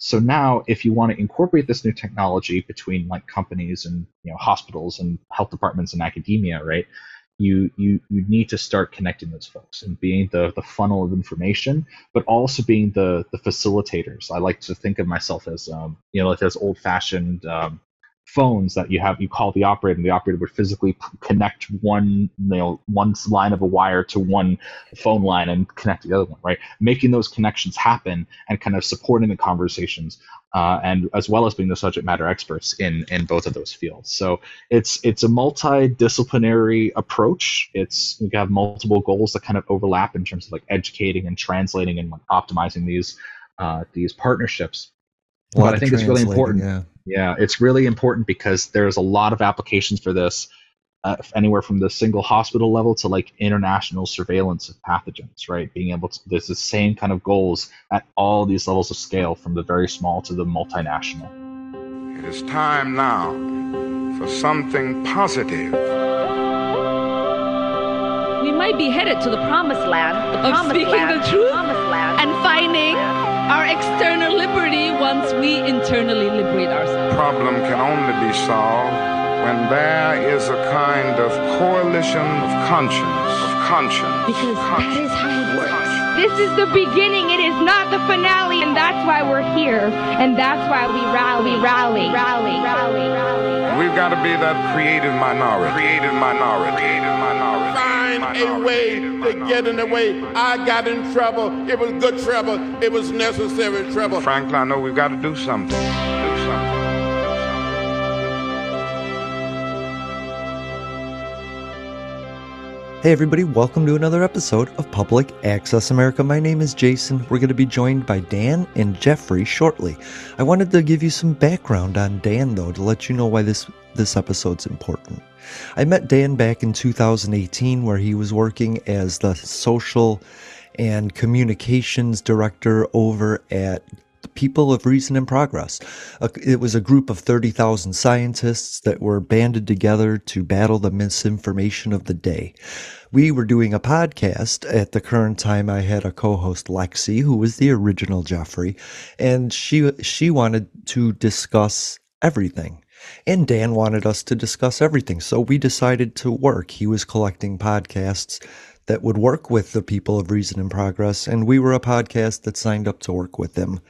So now, if you want to incorporate this new technology between like companies and you know hospitals and health departments and academia, right? You you you need to start connecting those folks and being the the funnel of information, but also being the the facilitators. I like to think of myself as um, you know like those old fashioned um, phones that you have you call the operator and the operator would physically connect one you know one line of a wire to one phone line and connect the other one right? Making those connections happen and kind of supporting the conversations uh, and as well as being the subject matter experts in in both of those fields. So it's it's a multidisciplinary approach. It's we have multiple goals that kind of overlap in terms of like educating and translating and like optimizing these uh, these partnerships but I think it's really important. Yeah. yeah, it's really important because there's a lot of applications for this, uh, anywhere from the single hospital level to like international surveillance of pathogens. Right, being able to there's the same kind of goals at all these levels of scale, from the very small to the multinational. It is time now for something positive. We might be headed to the promised land, the of promised speaking land, the truth promised land, and finding our external liberty once we internally liberate ourselves. Problem can only be solved when there is a kind of coalition of conscience, of conscience. Because conscience. that is how it works. This is the beginning. It is not the finale, and that's why we're here, and that's why we rally, rally, rally, rally, rally. We've got to be that creative minority. Creative minority. Creative minority. Find a way to get in the way. I got in trouble. It was good trouble. It was necessary trouble. Franklin, I know we've got to do something. Do something. Hey, everybody, welcome to another episode of Public Access America. My name is Jason. We're going to be joined by Dan and Jeffrey shortly. I wanted to give you some background on Dan, though, to let you know why this, this episode's important. I met Dan back in 2018, where he was working as the social and communications director over at People of Reason and Progress. It was a group of 30,000 scientists that were banded together to battle the misinformation of the day. We were doing a podcast. At the current time, I had a co-host, Lexi, who was the original Jeffrey, and she she wanted to discuss everything. And Dan wanted us to discuss everything. So we decided to work. He was collecting podcasts that would work with the people of Reason and Progress, and we were a podcast that signed up to work with them.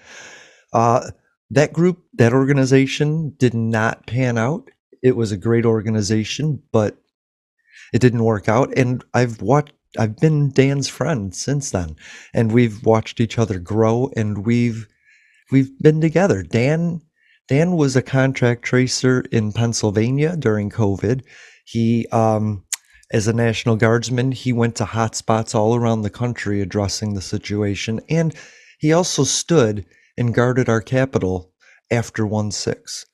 Uh, that group, that organization did not pan out. It was a great organization, but it didn't work out. And I've watched, I've been Dan's friend since then, and we've watched each other grow, and we've we've been together. Dan Dan was a contract tracer in Pennsylvania during COVID. He um, as a National Guardsman, he went to hotspots all around the country addressing the situation. And he also stood and guarded our capital after 1 6.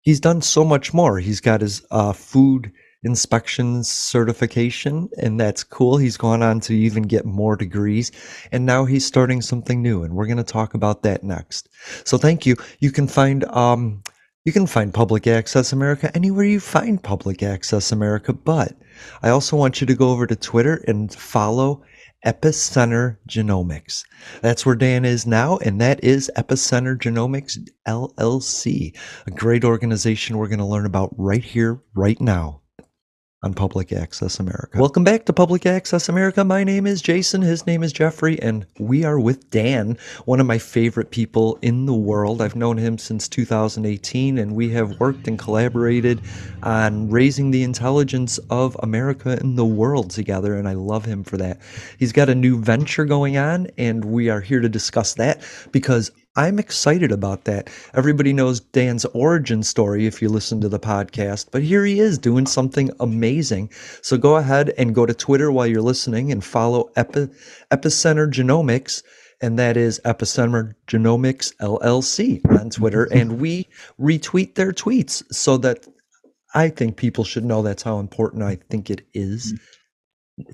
He's done so much more. He's got his uh, food inspections certification, and that's cool. He's gone on to even get more degrees, and now he's starting something new, and we're going to talk about that next. So, thank you. You can find um, you can find Public Access America anywhere you find Public Access America, but I also want you to go over to Twitter and follow Epicenter Genomics. That's where Dan is now, and that is Epicenter Genomics LLC, a great organization we're going to learn about right here, right now on Public Access America. Welcome back to Public Access America. My name is Jason, his name is Jeffrey, and we are with Dan, one of my favorite people in the world. I've known him since 2018, and we have worked and collaborated on raising the intelligence of America and the world together, and I love him for that. He's got a new venture going on, and we are here to discuss that because I'm excited about that. Everybody knows Dan's origin story if you listen to the podcast, but here he is doing something amazing. So go ahead and go to Twitter while you're listening and follow Epi- Epicenter Genomics, and that is Epicenter Genomics LLC on Twitter. and we retweet their tweets so that I think people should know that's how important I think it is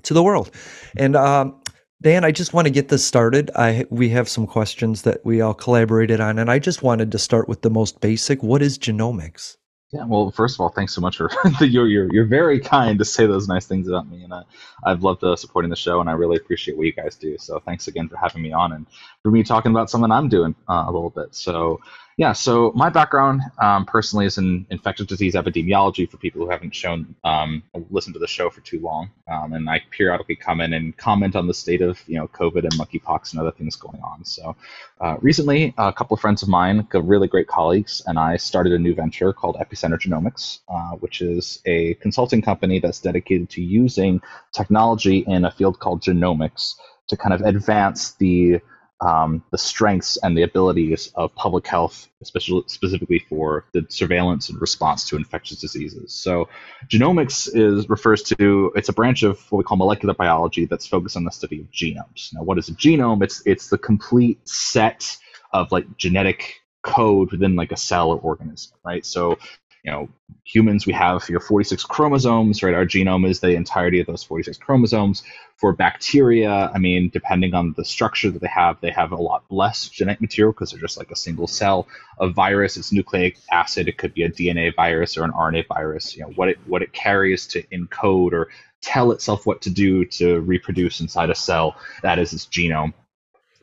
to the world. And um, Dan, I just want to get this started. I we have some questions that we all collaborated on, and I just wanted to start with the most basic. What is genomics? Yeah, well, first of all, thanks so much for you're, you're you're very kind to say those nice things about me, and I, I've loved uh, supporting the show, and I really appreciate what you guys do. So thanks again for having me on. And for me talking about something I'm doing uh, a little bit. So yeah, so my background um, personally is in infectious disease epidemiology for people who haven't shown um, listened to the show for too long, um, and I periodically come in and comment on the state of you know COVID and monkeypox and other things going on. So uh, recently, a couple of friends of mine, really great colleagues, and I started a new venture called Epicenter Genomics, uh, which is a consulting company that's dedicated to using technology in a field called genomics to kind of advance the um, the strengths and the abilities of public health, especially specifically for the surveillance and response to infectious diseases. So, genomics is refers to it's a branch of what we call molecular biology that's focused on the study of genomes. Now, what is a genome? It's it's the complete set of like genetic code within like a cell or organism, right? So you know, humans, we have your 46 chromosomes, right? Our genome is the entirety of those 46 chromosomes. For bacteria, I mean, depending on the structure that they have, they have a lot less genetic material because they're just like a single cell. A virus, it's nucleic acid. It could be a DNA virus or an RNA virus. You know, what it what it carries to encode or tell itself what to do to reproduce inside a cell, that is its genome.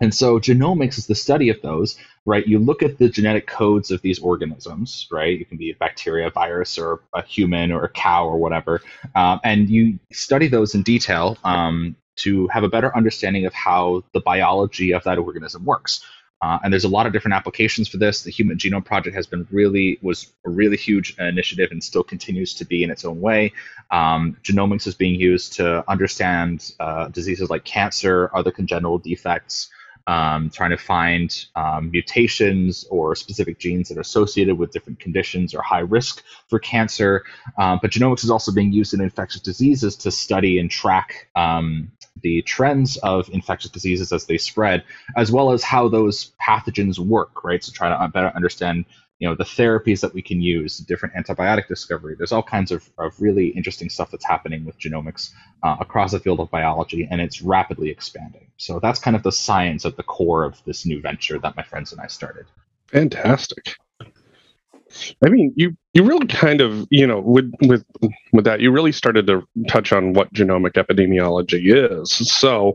And so genomics is the study of those, right? You look at the genetic codes of these organisms, right? You can be a bacteria, virus, or a human, or a cow, or whatever, um, and you study those in detail um, to have a better understanding of how the biology of that organism works. Uh, and there's a lot of different applications for this. The Human Genome Project has been really was a really huge initiative and still continues to be in its own way. Um, genomics is being used to understand uh, diseases like cancer, other congenital defects, um, trying to find um, mutations or specific genes that are associated with different conditions or high risk for cancer. Um, but genomics is also being used in infectious diseases to study and track um, the trends of infectious diseases as they spread, as well as how those pathogens work, right? So try to better understand you know the therapies that we can use different antibiotic discovery. There's all kinds of, of really interesting stuff that's happening with genomics uh, across the field of biology and it's rapidly expanding. So that's kind of the science at the core of this new venture that my friends and i started. Fantastic. I mean you you really kind of you know with with with that you really started to touch on what genomic epidemiology is. So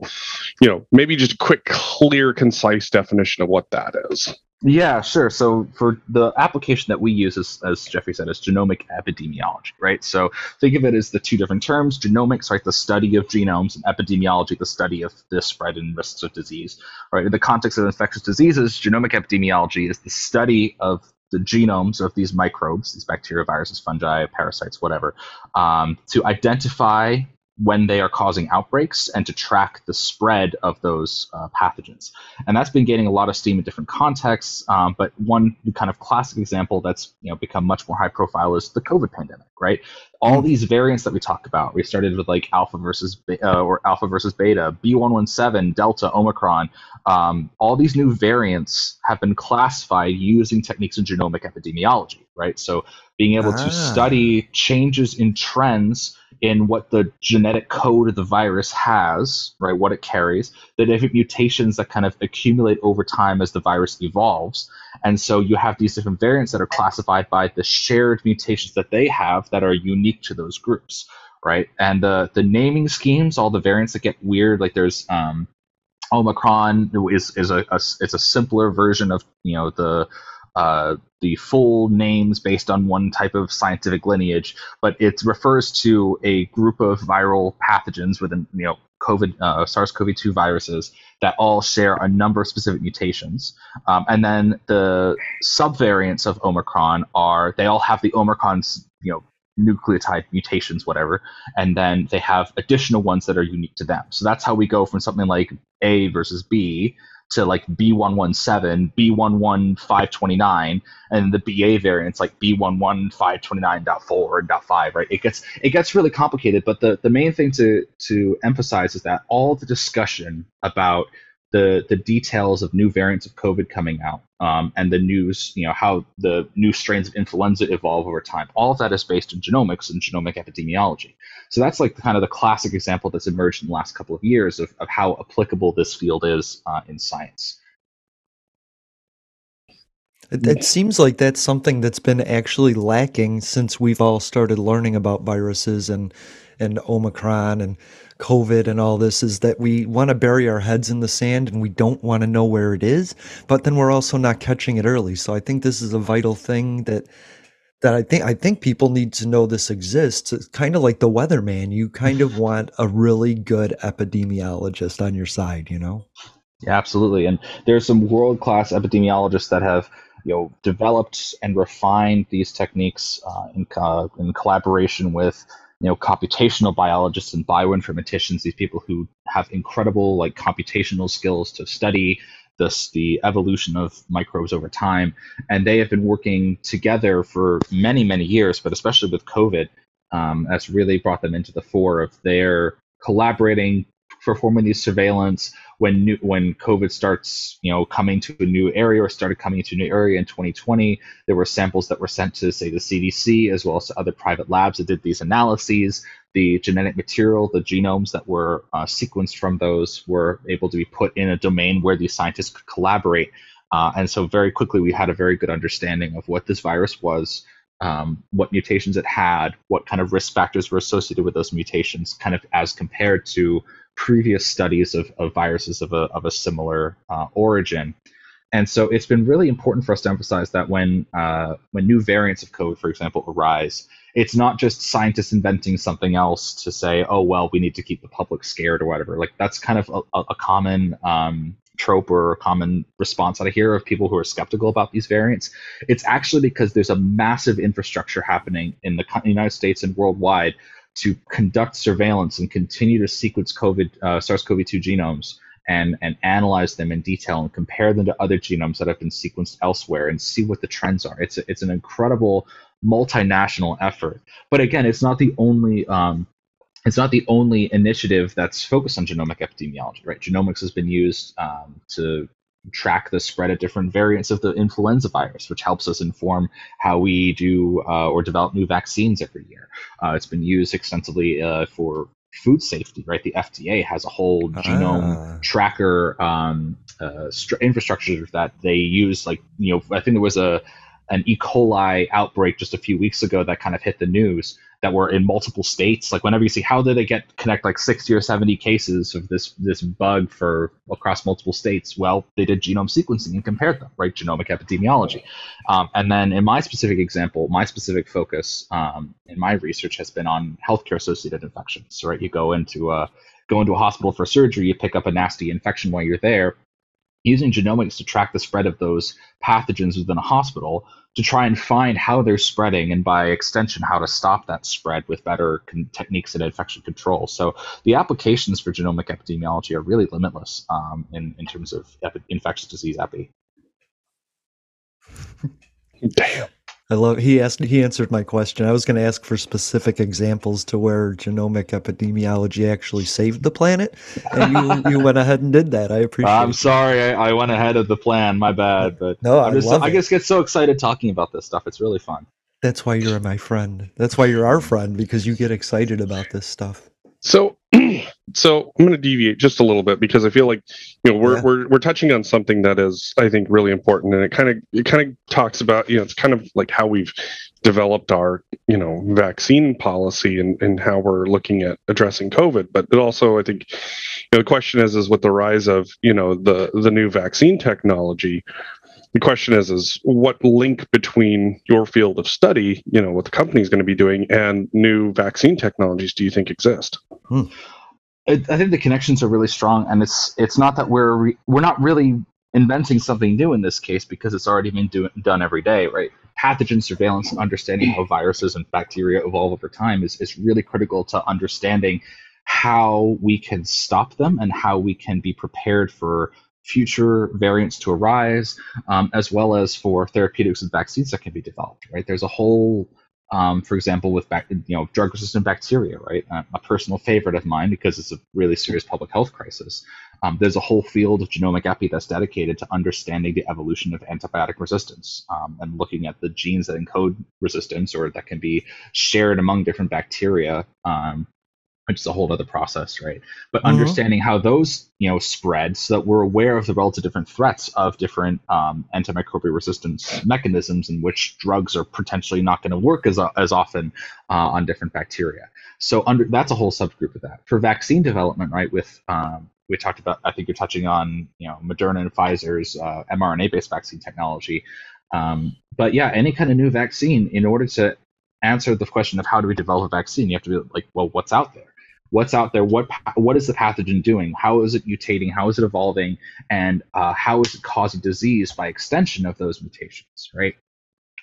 you know maybe just a quick clear concise definition of what that is yeah, sure. So for the application that we use, as, as Jeffrey said, is genomic epidemiology, right? So think of it as the two different terms: genomics, right, the study of genomes, and epidemiology, the study of the spread and risks of disease. Right. In the context of infectious diseases, genomic epidemiology is the study of the genomes of these microbes, these bacteria, viruses, fungi, parasites, whatever, um, to identify when they are causing outbreaks and to track the spread of those uh, pathogens. And that's been gaining a lot of steam in different contexts. Um, but one kind of classic example that's you know become much more high profile is the COVID pandemic, right? All hmm. these variants that we talk about. We started with like alpha versus uh, or alpha versus beta, B117, Delta, Omicron. Um, all these new variants have been classified using techniques in genomic epidemiology, right? So being able ah. to study changes in trends in what the genetic code of the virus has, right, what it carries, the different mutations that kind of accumulate over time as the virus evolves. And so you have these different variants that are classified by the shared mutations that they have that are unique to those groups, right? And the the naming schemes, all the variants that get weird, like there's um, Omicron is is a, a it's a simpler version of you know the uh, the full names based on one type of scientific lineage, but it refers to a group of viral pathogens within, you know, COVID, uh, SARS-CoV-2 viruses that all share a number of specific mutations. Um, and then the subvariants of Omicron are they all have the Omicron's, you know, nucleotide mutations, whatever, and then they have additional ones that are unique to them. So that's how we go from something like A versus B to like B117, B11529, and the BA variants like B11529.4 and .5, right? It gets it gets really complicated, but the the main thing to to emphasize is that all the discussion about the the details of new variants of COVID coming out um, and the news, you know, how the new strains of influenza evolve over time. All of that is based in genomics and genomic epidemiology. So that's like kind of the classic example that's emerged in the last couple of years of, of how applicable this field is uh, in science. It, it, seems like that's something that's been actually lacking since we've all started learning about viruses and and Omicron and COVID and all this is that we want to bury our heads in the sand and we don't want to know where it is, but then we're also not catching it early. So I think this is a vital thing that that I think I think people need to know this exists. It's kind of like the weatherman. You kind of want a really good epidemiologist on your side, you know? Yeah, absolutely. And there's some world class epidemiologists that have you know developed and refined these techniques uh, in, uh, in collaboration with you know computational biologists and bioinformaticians these people who have incredible like computational skills to study this the evolution of microbes over time. And they have been working together for many many years but especially with covid um, that's really brought them into the fore of their collaborating performing these surveillance when new, when COVID starts, you know, coming to a new area or started coming to a new area in 2020, there were samples that were sent to say the CDC as well as to other private labs that did these analyses. The genetic material, the genomes that were uh, sequenced from those, were able to be put in a domain where these scientists could collaborate. Uh, and so very quickly we had a very good understanding of what this virus was, um, what mutations it had, what kind of risk factors were associated with those mutations, kind of as compared to previous studies of, of viruses of a, of a similar uh, origin. And so it's been really important for us to emphasize that when uh, when new variants of COVID, for example, arise, it's not just scientists inventing something else to say, oh well, we need to keep the public scared or whatever. Like that's kind of a, a common um, trope or a common response that I hear of people who are skeptical about these variants. It's actually because there's a massive infrastructure happening in the United States and worldwide to conduct surveillance and continue to sequence COVID, uh, SARS-CoV-2 genomes and and analyze them in detail and compare them to other genomes that have been sequenced elsewhere and see what the trends are. It's a, it's an incredible multinational effort. But again, it's not the only um, it's not the only initiative that's focused on genomic epidemiology. Right, genomics has been used um, to track the spread of different variants of the influenza virus, which helps us inform how we do uh, or develop new vaccines every year. Uh, it's been used extensively uh, for food safety, right? The FDA has a whole ah. genome tracker um, uh, st- infrastructure that they use. Like, you know, I think there was a an E. coli outbreak just a few weeks ago that kind of hit the news that were in multiple states. Like whenever you see how did they get connect like 60 or 70 cases of this this bug for across multiple states? Well, they did genome sequencing and compared them, right? Genomic epidemiology. Um, and then in my specific example, my specific focus um, in my research has been on healthcare associated infections. Right, you go into a go into a hospital for surgery, you pick up a nasty infection while you're there using genomics to track the spread of those pathogens within a hospital to try and find how they're spreading and by extension how to stop that spread with better con- techniques in infection control. So the applications for genomic epidemiology are really limitless um, in, in terms of epi- infectious disease epi. Damn I love he asked he answered my question. I was going to ask for specific examples to where genomic epidemiology actually saved the planet, and you you went ahead and did that. I appreciate. It. I'm sorry, I, I, went ahead of the plan. My bad, but no, I, just, I just get so excited talking about this stuff. It's really fun. That's why you're my friend. That's why you're our friend because you get excited about this stuff. So, so I'm going to deviate just a little bit because I feel like you know we're yeah. we're we're touching on something that is I think really important, and it kind of it kind of talks about you know it's kind of like how we've developed our you know vaccine policy and and how we're looking at addressing COVID, but it also I think you know the question is is with the rise of you know the the new vaccine technology the question is is what link between your field of study you know what the company is going to be doing and new vaccine technologies do you think exist hmm. I, think the connections are really strong and it's it's not that we're re, we're not really inventing something new in this case because it's already been do, done every day right pathogen surveillance and understanding how viruses and bacteria evolve over time is, is really critical to understanding how we can stop them and how we can be prepared for future variants to arise, um, as well as for therapeutics and vaccines that can be developed. Right, there's a whole, um, for example, with bac- you know drug-resistant bacteria. Right, uh, a personal favorite of mine because it's a really serious public health crisis. Um, there's a whole field of genomic epi that's dedicated to understanding the evolution of antibiotic resistance um, and looking at the genes that encode resistance or that can be shared among different bacteria um, which is a whole other process, right? But mm-hmm. understanding how those, you know, spread so that we're aware of the relative different threats of different um, antimicrobial resistance mechanisms in which drugs are potentially not going to work as, as often uh, on different bacteria. So under that's a whole subgroup of that. For vaccine development, right, with um, we talked about, I think you're touching on, you know, Moderna and Pfizer's uh, mRNA-based vaccine technology. Um, but yeah, any kind of new vaccine, in order to answer the question of how do we develop a vaccine, you have to be like, well, what's out there? What's out there? What what is the pathogen doing? How is it mutating? How is it evolving? And uh, how is it causing disease by extension of those mutations? Right.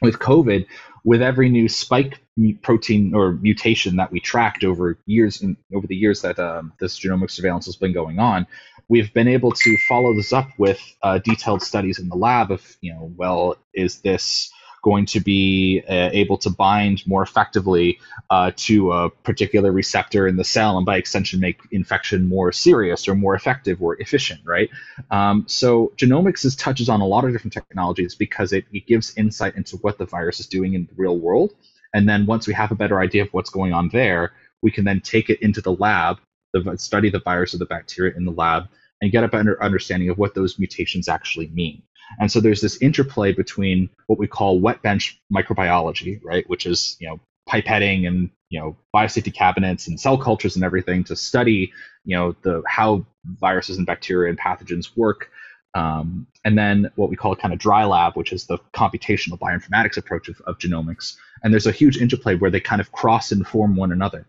With COVID, with every new spike protein or mutation that we tracked over years and over the years that um, this genomic surveillance has been going on, we've been able to follow this up with uh, detailed studies in the lab of you know well is this going to be uh, able to bind more effectively uh, to a particular receptor in the cell and by extension make infection more serious or more effective or efficient, right? Um, so genomics is, touches on a lot of different technologies because it, it gives insight into what the virus is doing in the real world. And then once we have a better idea of what's going on there, we can then take it into the lab, the, study the virus or the bacteria in the lab, and get a better understanding of what those mutations actually mean. And so there's this interplay between what we call wet bench microbiology, right, which is you know pipetting and you know biosafety cabinets and cell cultures and everything to study you know the how viruses and bacteria and pathogens work. Um, and then what we call kind of dry lab, which is the computational bioinformatics approach of, of genomics. And there's a huge interplay where they kind of cross inform one another.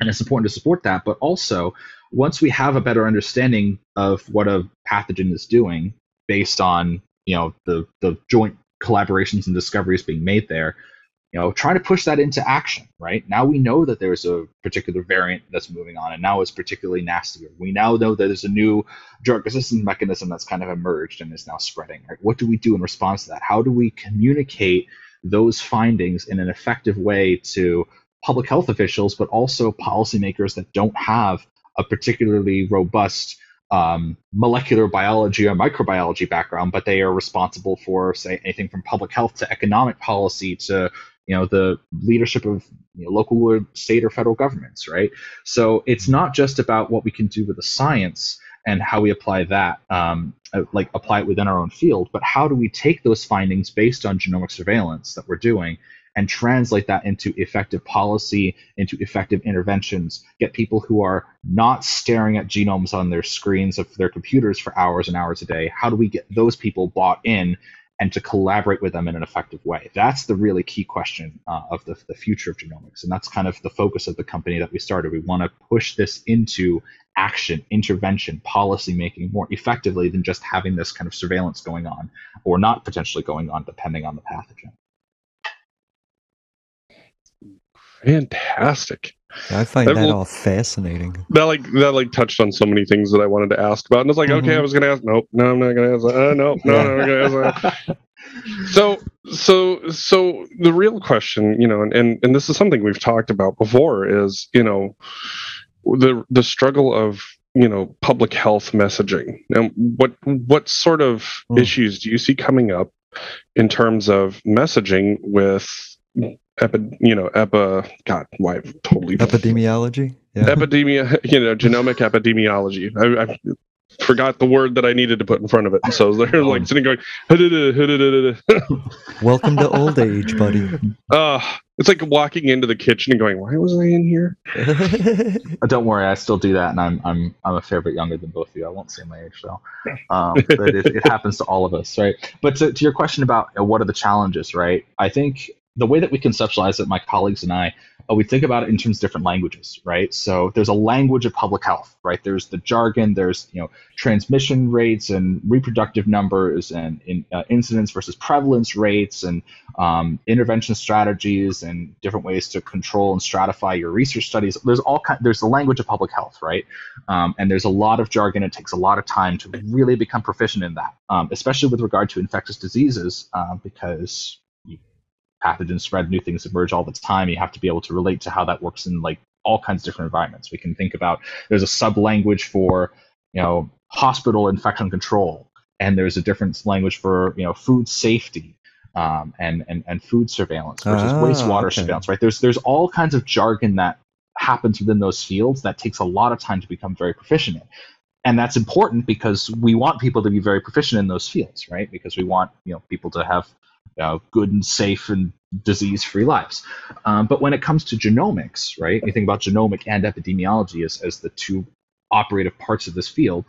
And it's important to support that, but also once we have a better understanding of what a pathogen is doing based on you know the the joint collaborations and discoveries being made there you know trying to push that into action right? Now we know that there's a particular variant that's moving on and now it's particularly nastier. We now know that there's a new drug resistance mechanism that's kind of emerged and is now spreading right? What do we do in response to that? How do we communicate those findings in an effective way to public health officials but also policymakers that don't have a particularly robust um, molecular biology or microbiology background, but they are responsible for, say, anything from public health to economic policy to you know the leadership of you know, local or state or federal governments, right? So it's not just about what we can do with the science and how we apply that, um, uh, like apply it within our own field, but how do we take those findings based on genomic surveillance that we're doing and translate that into effective policy, into effective interventions, get people who are not staring at genomes on their screens of their computers for hours and hours a day. How do we get those people bought in and to collaborate with them in an effective way? That's the really key question uh, of the, the future of genomics. And that's kind of the focus of the company that we started. We want to push this into action, intervention, policy making more effectively than just having this kind of surveillance going on or not potentially going on depending on the pathogen. Fantastic. I find that, that all fascinating. That like that like touched on so many things that I wanted to ask about, and it's like, mm-hmm. okay, I was gonna ask. Nope, no, I'm not gonna ask. Uh, no, no, no, I'm gonna ask. So, so, so the real question, you know, and, and and this is something we've talked about before, is you know, the the struggle of you know public health messaging and what what sort of mm. issues do you see coming up in terms of messaging with epi, you know, epi, God, why totally epidemiology, yeah. epidemia, you know, genomic epidemiology. I, I, forgot the word that I needed to put in front of it, so they're like sitting going, "Welcome to old age, buddy." Uh, it's like walking into the kitchen and going, "Why was I in here?" Uh, don't worry, I still do that, and I'm I'm I'm a fair bit younger than both of you. I won't say my age though, um, but it, it, happens to all of us, right? But to, to your question about uh, what are the challenges, right? I think the way that we conceptualize it, my colleagues and I, uh, we think about it in terms of different languages, right? So there's a language of public health, right? There's the jargon, there's you know transmission rates and reproductive numbers and in, uh, incidence versus prevalence rates and um, intervention strategies and different ways to control and stratify your research studies. There's all kind, there's the language of public health, right? Um, and there's a lot of jargon. It takes a lot of time to really become proficient in that, um, especially with regard to infectious diseases, uh, because pathogens spread, new things emerge all the time. You have to be able to relate to how that works in like all kinds of different environments. We can think about there's a sub language for you know hospital infection control, and there's a different language for you know food safety um, and, and and food surveillance versus ah, wastewater okay. surveillance. Right? There's there's all kinds of jargon that happens within those fields that takes a lot of time to become very proficient in and that's important because we want people to be very proficient in those fields right because we want you know people to have uh, good and safe and disease-free lives. Um, but when it comes to genomics right you think about genomic and epidemiology as, as the two operative parts of this field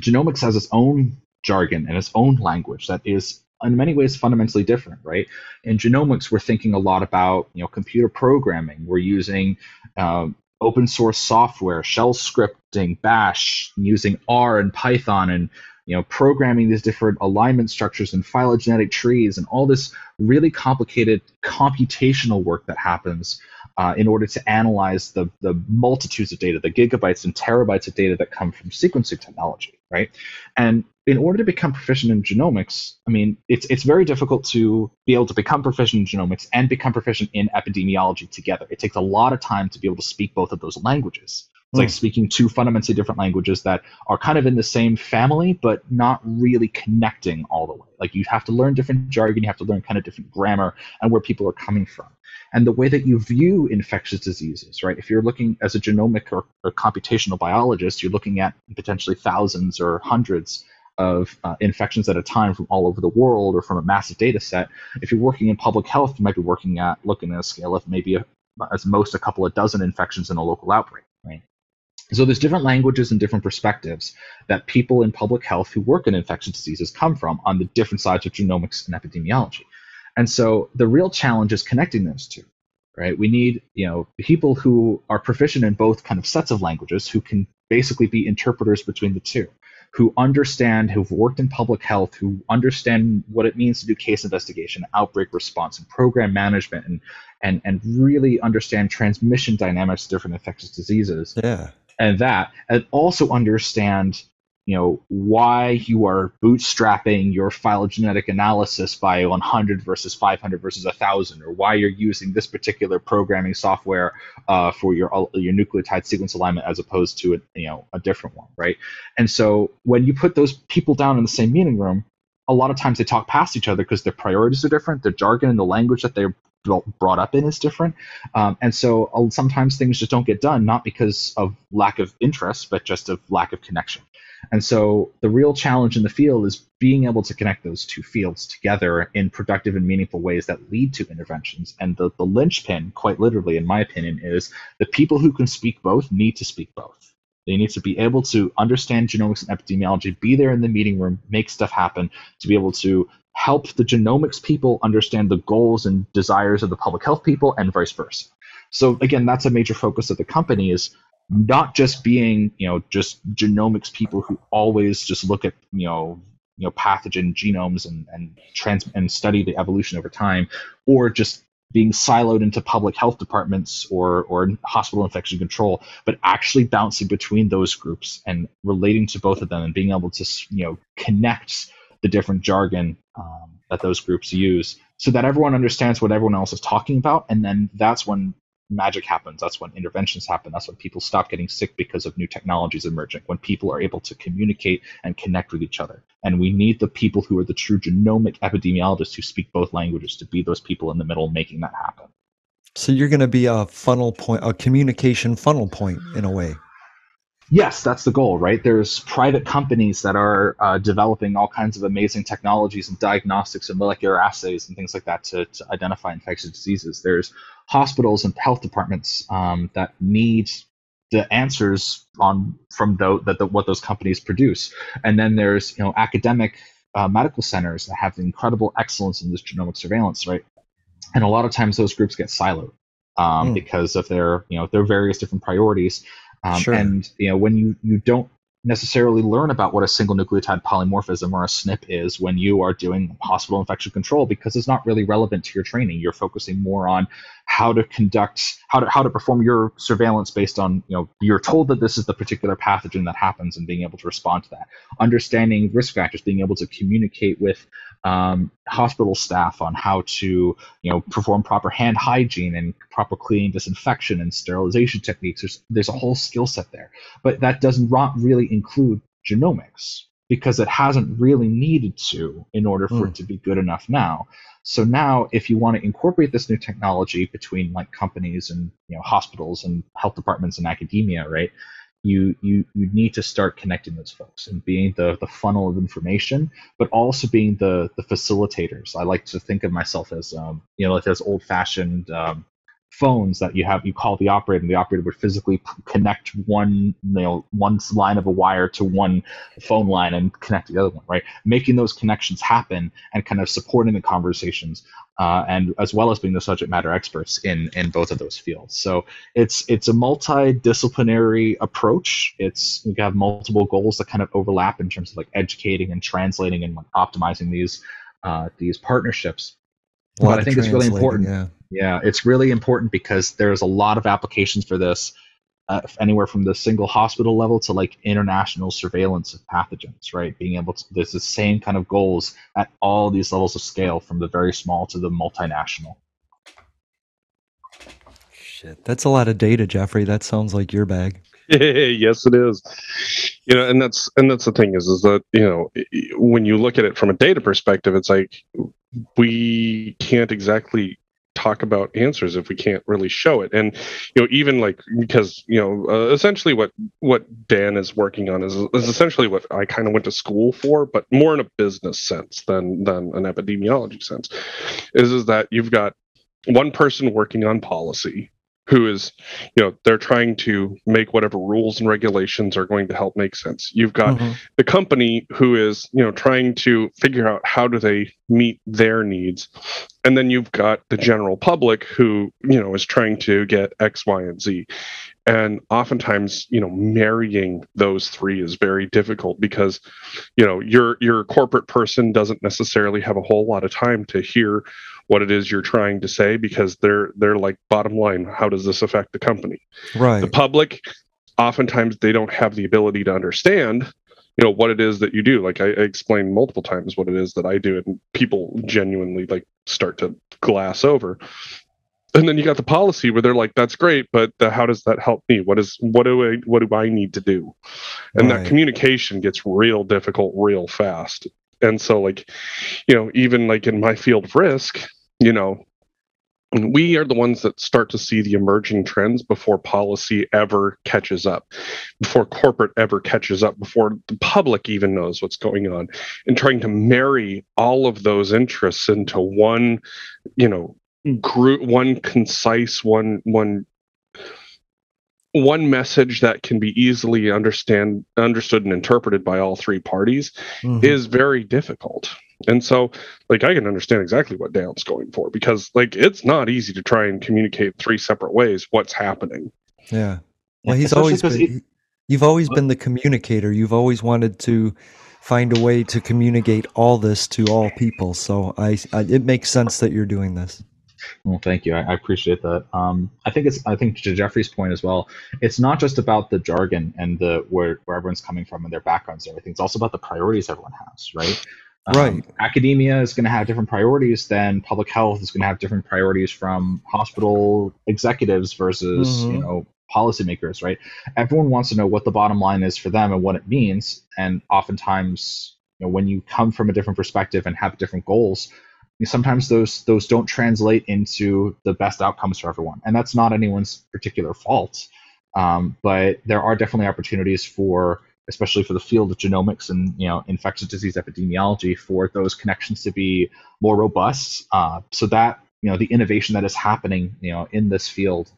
genomics has its own jargon and its own language that is in many ways fundamentally different right? In genomics we're thinking a lot about you know computer programming. We're using um, open source software shell scripting bash using r and python and you know programming these different alignment structures and phylogenetic trees and all this really complicated computational work that happens uh, in order to analyze the, the multitudes of data, the gigabytes and terabytes of data that come from sequencing technology, right? And in order to become proficient in genomics, I mean, it's it's very difficult to be able to become proficient in genomics and become proficient in epidemiology together. It takes a lot of time to be able to speak both of those languages. It's like hmm. speaking two fundamentally different languages that are kind of in the same family, but not really connecting all the way. Like you have to learn different jargon, you have to learn kind of different grammar and where people are coming from. And the way that you view infectious diseases, right? If you're looking as a genomic or, or computational biologist, you're looking at potentially thousands or hundreds of uh, infections at a time from all over the world or from a massive data set. If you're working in public health, you might be working at looking at a scale of maybe a, as most a couple of dozen infections in a local outbreak, right? So there's different languages and different perspectives that people in public health who work in infectious diseases come from on the different sides of genomics and epidemiology. And so the real challenge is connecting those two, right? We need, you know, people who are proficient in both kind of sets of languages who can basically be interpreters between the two, who understand, who've worked in public health, who understand what it means to do case investigation, outbreak response, and program management, and and and really understand transmission dynamics of different infectious diseases. Yeah and that, and also understand you know why you are bootstrapping your phylogenetic analysis by 100 versus 500 versus 1000 or why you're using this particular programming software uh, for your your nucleotide sequence alignment as opposed to a, you know a different one right? And so when you put those people down in the same meeting room a lot of times they talk past each other because their priorities are different their jargon and the language that they're brought up in is different. Um, and so uh, sometimes things just don't get done, not because of lack of interest, but just of lack of connection. And so the real challenge in the field is being able to connect those two fields together in productive and meaningful ways that lead to interventions. And the, the linchpin, quite literally, in my opinion, is the people who can speak both need to speak both. They need to be able to understand genomics and epidemiology, be there in the meeting room, make stuff happen, to be able to help the genomics people understand the goals and desires of the public health people and vice versa. So again, that's a major focus of the company is not just being, you know, just genomics people who always just look at, you know, you know, pathogen genomes and and trans and study the evolution over time, or just being siloed into public health departments or or hospital infection control, but actually bouncing between those groups and relating to both of them and being able to you know connect the different jargon um, that those groups use so that everyone understands what everyone else is talking about and then that's when magic happens that's when interventions happen that's when people stop getting sick because of new technologies emerging when people are able to communicate and connect with each other. And we need the people who are the true genomic epidemiologists who speak both languages to be those people in the middle making that happen. So you're going to be a funnel point a communication funnel point in a way yes, that's the goal, right? There's private companies that are uh, developing all kinds of amazing technologies and diagnostics and molecular assays and things like that to, to identify infectious diseases. There's hospitals and health departments um, that need the answers on from the, the, the, what those companies produce, and then there's you know academic uh, medical centers that have incredible excellence in this genomic surveillance, right? And a lot of times those groups get siloed um, mm. because of their you know their various different priorities. Um, sure. And you know, when you you don't necessarily learn about what a single nucleotide polymorphism or a SNP is when you are doing hospital infection control because it's not really relevant to your training. You're focusing more on how to conduct, how to how to perform your surveillance based on you know you're told that this is the particular pathogen that happens and being able to respond to that. Understanding risk factors, being able to communicate with um, hospital staff on how to you know perform proper hand hygiene and proper cleaning, disinfection, and sterilization techniques. There's there's a whole skill set there, but that does not really include genomics. because it hasn't really needed to in order for Mm. it to be good enough now. So now, if you want to incorporate this new technology between like companies and you know hospitals and health departments and academia, right? You you you need to start connecting those folks and being the the funnel of information, but also being the the facilitators. I like to think of myself as um, you know like those old fashioned um, phones that you have you call the operator and the operator would physically p- connect one you know one line of a wire to one phone line and connect the other one right making those connections happen and kind of supporting the conversations uh, and as well as being the subject matter experts in in both of those fields so it's it's a multidisciplinary approach it's we have multiple goals that kind of overlap in terms of like educating and translating and like optimizing these uh, these partnerships but I think it's really important. Yeah. Yeah, it's really important because there's a lot of applications for this, uh, anywhere from the single hospital level to like international surveillance of pathogens, right? Being able to, there's the same kind of goals at all these levels of scale, from the very small to the multinational. Shit, that's a lot of data, Jeffrey. That sounds like your bag. yes, it is. You know, and that's and that's the thing is is that you know i- i- when you look at it from a data perspective, it's like we can't exactly talk about answers if we can't really show it. And you know even like because you know uh, essentially what what dan is working on is, is essentially what i kind of went to school for but more in a business sense than than an epidemiology sense is is that you've got one person working on policy who is you know they're trying to make whatever rules and regulations are going to help make sense. You've got Mhm. the company who is you know trying to figure out how do they meet their needs and then you've got the general public who you know is trying to get x y and z and oftentimes you know marrying those three is very difficult because you know your your corporate person doesn't necessarily have a whole lot of time to hear what it is you're trying to say because they're they're like bottom line how does this affect the company Right. the public oftentimes they don't have the ability to understand you know what it is that you do. Like I, I explained multiple times what it is that i do and people genuinely like start to glass over. And then you got the policy where they're like that's great but the, how does that help me? What is what do i what do i need to do? And Right. that communication gets real difficult real fast. And so like you know even like in my field of risk you know we are the ones that start to see the emerging trends before policy ever catches up, before corporate ever catches up, before the public even knows what's going on, and trying to marry all of those interests into one, you know, group, one concise, one one one message that can be easily understand understood and interpreted by all three parties Mhm. is very difficult. And so, like, I can understand exactly what Dan's going for because, like, it's not easy to try and communicate three separate ways what's happening. Yeah. Well, he's especially always 'cause been. it- you've always been the communicator. You've always wanted to find a way to communicate all this to all people. So I, I it makes sense that you're doing this. Well, thank you. I, I appreciate that. Um, I think it's. I think to Jeffrey's point as well. It's not just about the jargon and the where where everyone's coming from and their backgrounds and everything. It's also about the priorities everyone has, right? Um, Right. Academia is going to have different priorities than public health is going to have different priorities from hospital executives versus you Mhm. know policymakers, right? Everyone wants to know what the bottom line is for them and what it means. And oftentimes, you know, when you come from a different perspective and have different goals, sometimes those those don't translate into the best outcomes for everyone. And that's not anyone's particular fault. Um, but there are definitely opportunities for especially for the field of genomics and you know infectious disease epidemiology for those connections to be more robust. Uh, so that you know the innovation that is happening you know in this field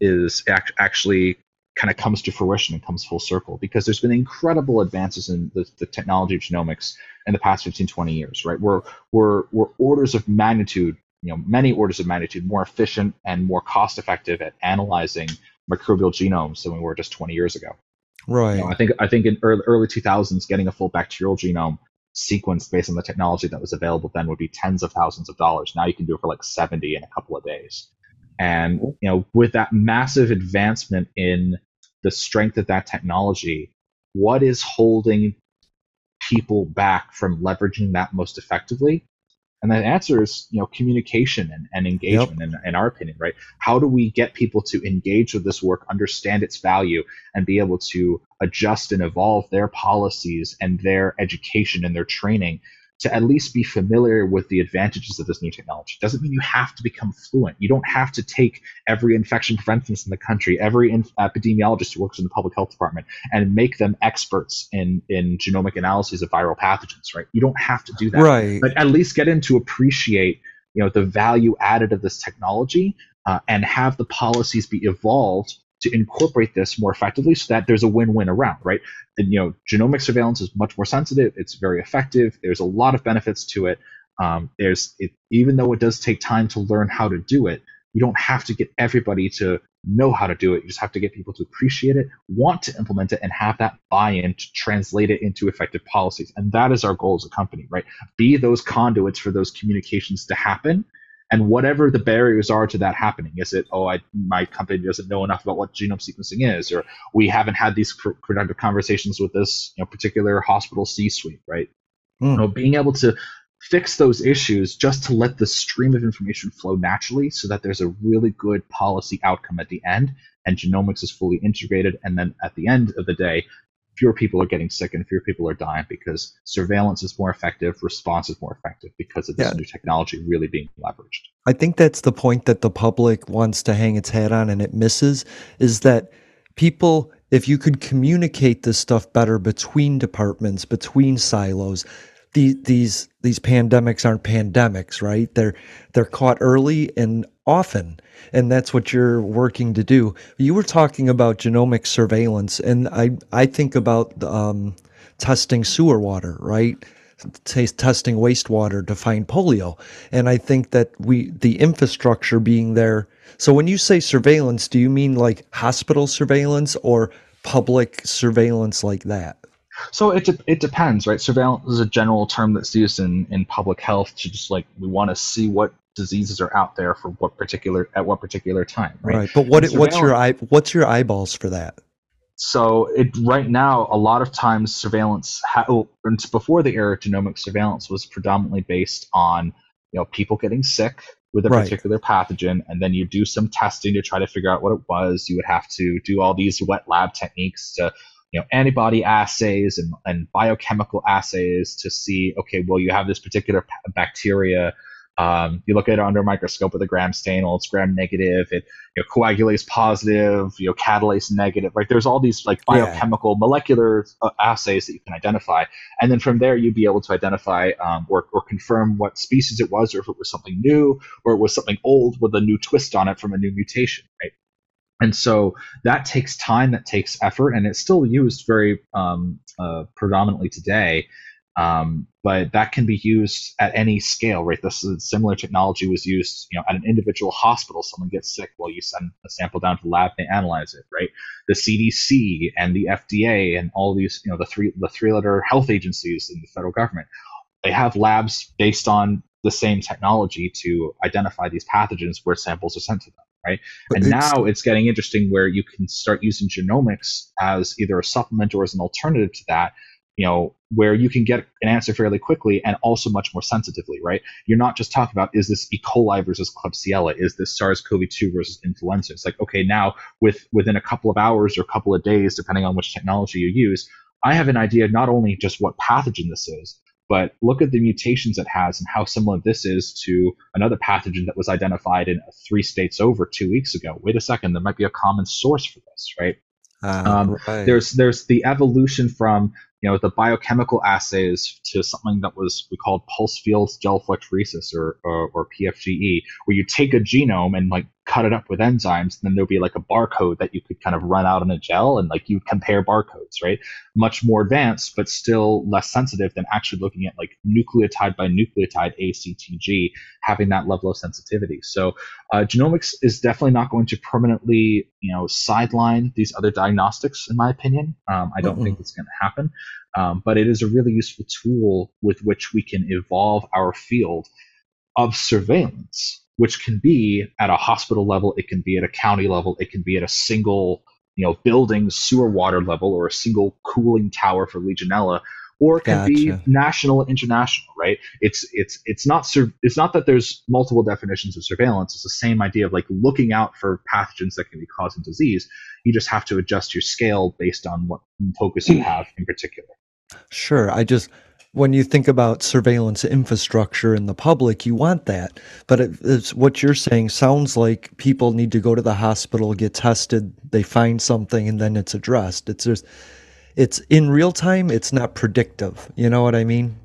is act- actually kind of comes to fruition and comes full circle because there's been incredible advances in the, the technology of genomics in the past 15 20 years right? We're we're we're orders of magnitude you know many orders of magnitude more efficient and more cost effective at analyzing microbial genomes than we were just 20 years ago. Right. you know, i think i think in early, early 2000s getting a full bacterial genome sequenced based on the technology that was available then would be tens of thousands of dollars. Now you can do it for like 70 in a couple of days and you know with that massive advancement in the strength of that technology what is holding people back from leveraging that most effectively And the answer is, you know, communication and, and engagement, yep. in, in our opinion, right? How do we get people to engage with this work, understand its value, and be able to adjust and evolve their policies and their education and their training to at least be familiar with the advantages of this new technology. Doesn't mean you have to become fluent. You don't have to take every infection preventionist in the country, every in- epidemiologist who works in the public health department, and make them experts in in genomic analyses of viral pathogens. Right? You don't have to do that. Right. But at least get in to appreciate you know the value added of this technology uh, and have the policies be evolved to incorporate this more effectively so that there's a win-win around, right? And, you know, genomic surveillance is much more sensitive. It's very effective. There's a lot of benefits to it. Um, there's it, even though it does take time to learn how to do it, you don't have to get everybody to know how to do it. You just have to get people to appreciate it, want to implement it, and have that buy-in to translate it into effective policies. And that is our goal as a company, right? Be those conduits for those communications to happen and whatever the barriers are to that happening is it oh I, my company doesn't know enough about what genome sequencing is or we haven't had these pr- productive conversations with this you know, particular hospital c-suite right mm. you know being able to fix those issues just to let the stream of information flow naturally so that there's a really good policy outcome at the end and genomics is fully integrated and then at the end of the day fewer people are getting sick and fewer people are dying because surveillance is more effective, response is more effective because of this yeah. new technology really being leveraged. I think that's the point that the public wants to hang its hat on and it misses is that people if you could communicate this stuff better between departments, between silos, these these these pandemics aren't pandemics, right? They're they're caught early and often, and that's what you're working to do. You were talking about genomic surveillance, and I I think about um, testing sewer water, right? T- testing wastewater to find polio, and I think that we the infrastructure being there. So when you say surveillance, do you mean like hospital surveillance or public surveillance like that? So it de- it depends, right? Surveillance is a general term that's used in, in public health to just like we want to see what diseases are out there for what particular at what particular time, right? Right. But what what's your eye what's your eyeballs for that? So it right now a lot of times surveillance ha- oh, before the era of genomic surveillance was predominantly based on you know people getting sick with a right. particular pathogen and then you do some testing to try to figure out what it was you would have to do all these wet lab techniques to you know antibody assays and, and biochemical assays to see okay well you have this particular bacteria um, you look at it under a microscope with a gram stain well it's gram negative it you know, coagulase positive you know catalase negative right? There's all these like biochemical yeah. molecular uh, assays that you can identify. And then from there you'd be able to identify um, or, or confirm what species it was or if it was something new or it was something old with a new twist on it from a new mutation right and so that takes time, that takes effort, and it's still used very um, uh, predominantly today. Um, but that can be used at any scale, right? This is, similar technology was used, you know, at an individual hospital. Someone gets sick, well, you send a sample down to the lab, they analyze it, right? The CDC and the FDA and all these, you know, the three the three letter health agencies in the federal government, they have labs based on the same technology to identify these pathogens where samples are sent to them right? But and it's, now it's getting interesting where you can start using genomics as either a supplement or as an alternative to that, you know, where you can get an answer fairly quickly and also much more sensitively, right? You're not just talking about is this E. coli versus Klebsiella, is this SARS-CoV-2 versus influenza? It's like okay, now with within a couple of hours or a couple of days, depending on which technology you use, I have an idea not only just what pathogen this is, but look at the mutations it has and how similar this is to another pathogen that was identified in three states over two weeks ago. Wait a second, there might be a common source for this, right? Uh, um, right. There's there's the evolution from you know the biochemical assays to something that was we called pulse field gel electrophoresis or, or, or PFGE, where you take a genome and like cut it up with enzymes, and then there'll be like a barcode that you could kind of run out in a gel and like you compare barcodes, right? Much more advanced, but still less sensitive than actually looking at like nucleotide by nucleotide ACTG, having that level of sensitivity. So uh, genomics is definitely not going to permanently, you know, sideline these other diagnostics, in my opinion. Um, I don't mm think it's going to happen, um, but it is a really useful tool with which we can evolve our field of surveillance which can be at a hospital level, it can be at a county level, it can be at a single, you know, building sewer water level or a single cooling tower for Legionella, or it can be national and international, right? It's it's it's not sur- it's not that there's multiple definitions of surveillance. It's the same idea of like looking out for pathogens that can be causing disease. You just have to adjust your scale based on what focus you have in particular. Sure. I just, when you think about surveillance infrastructure in the public, you want that. But it, it's what you're saying sounds like people need to go to the hospital, get tested, they find something, and then it's addressed. It's just, it's in real time. It's not predictive. You know what I mean?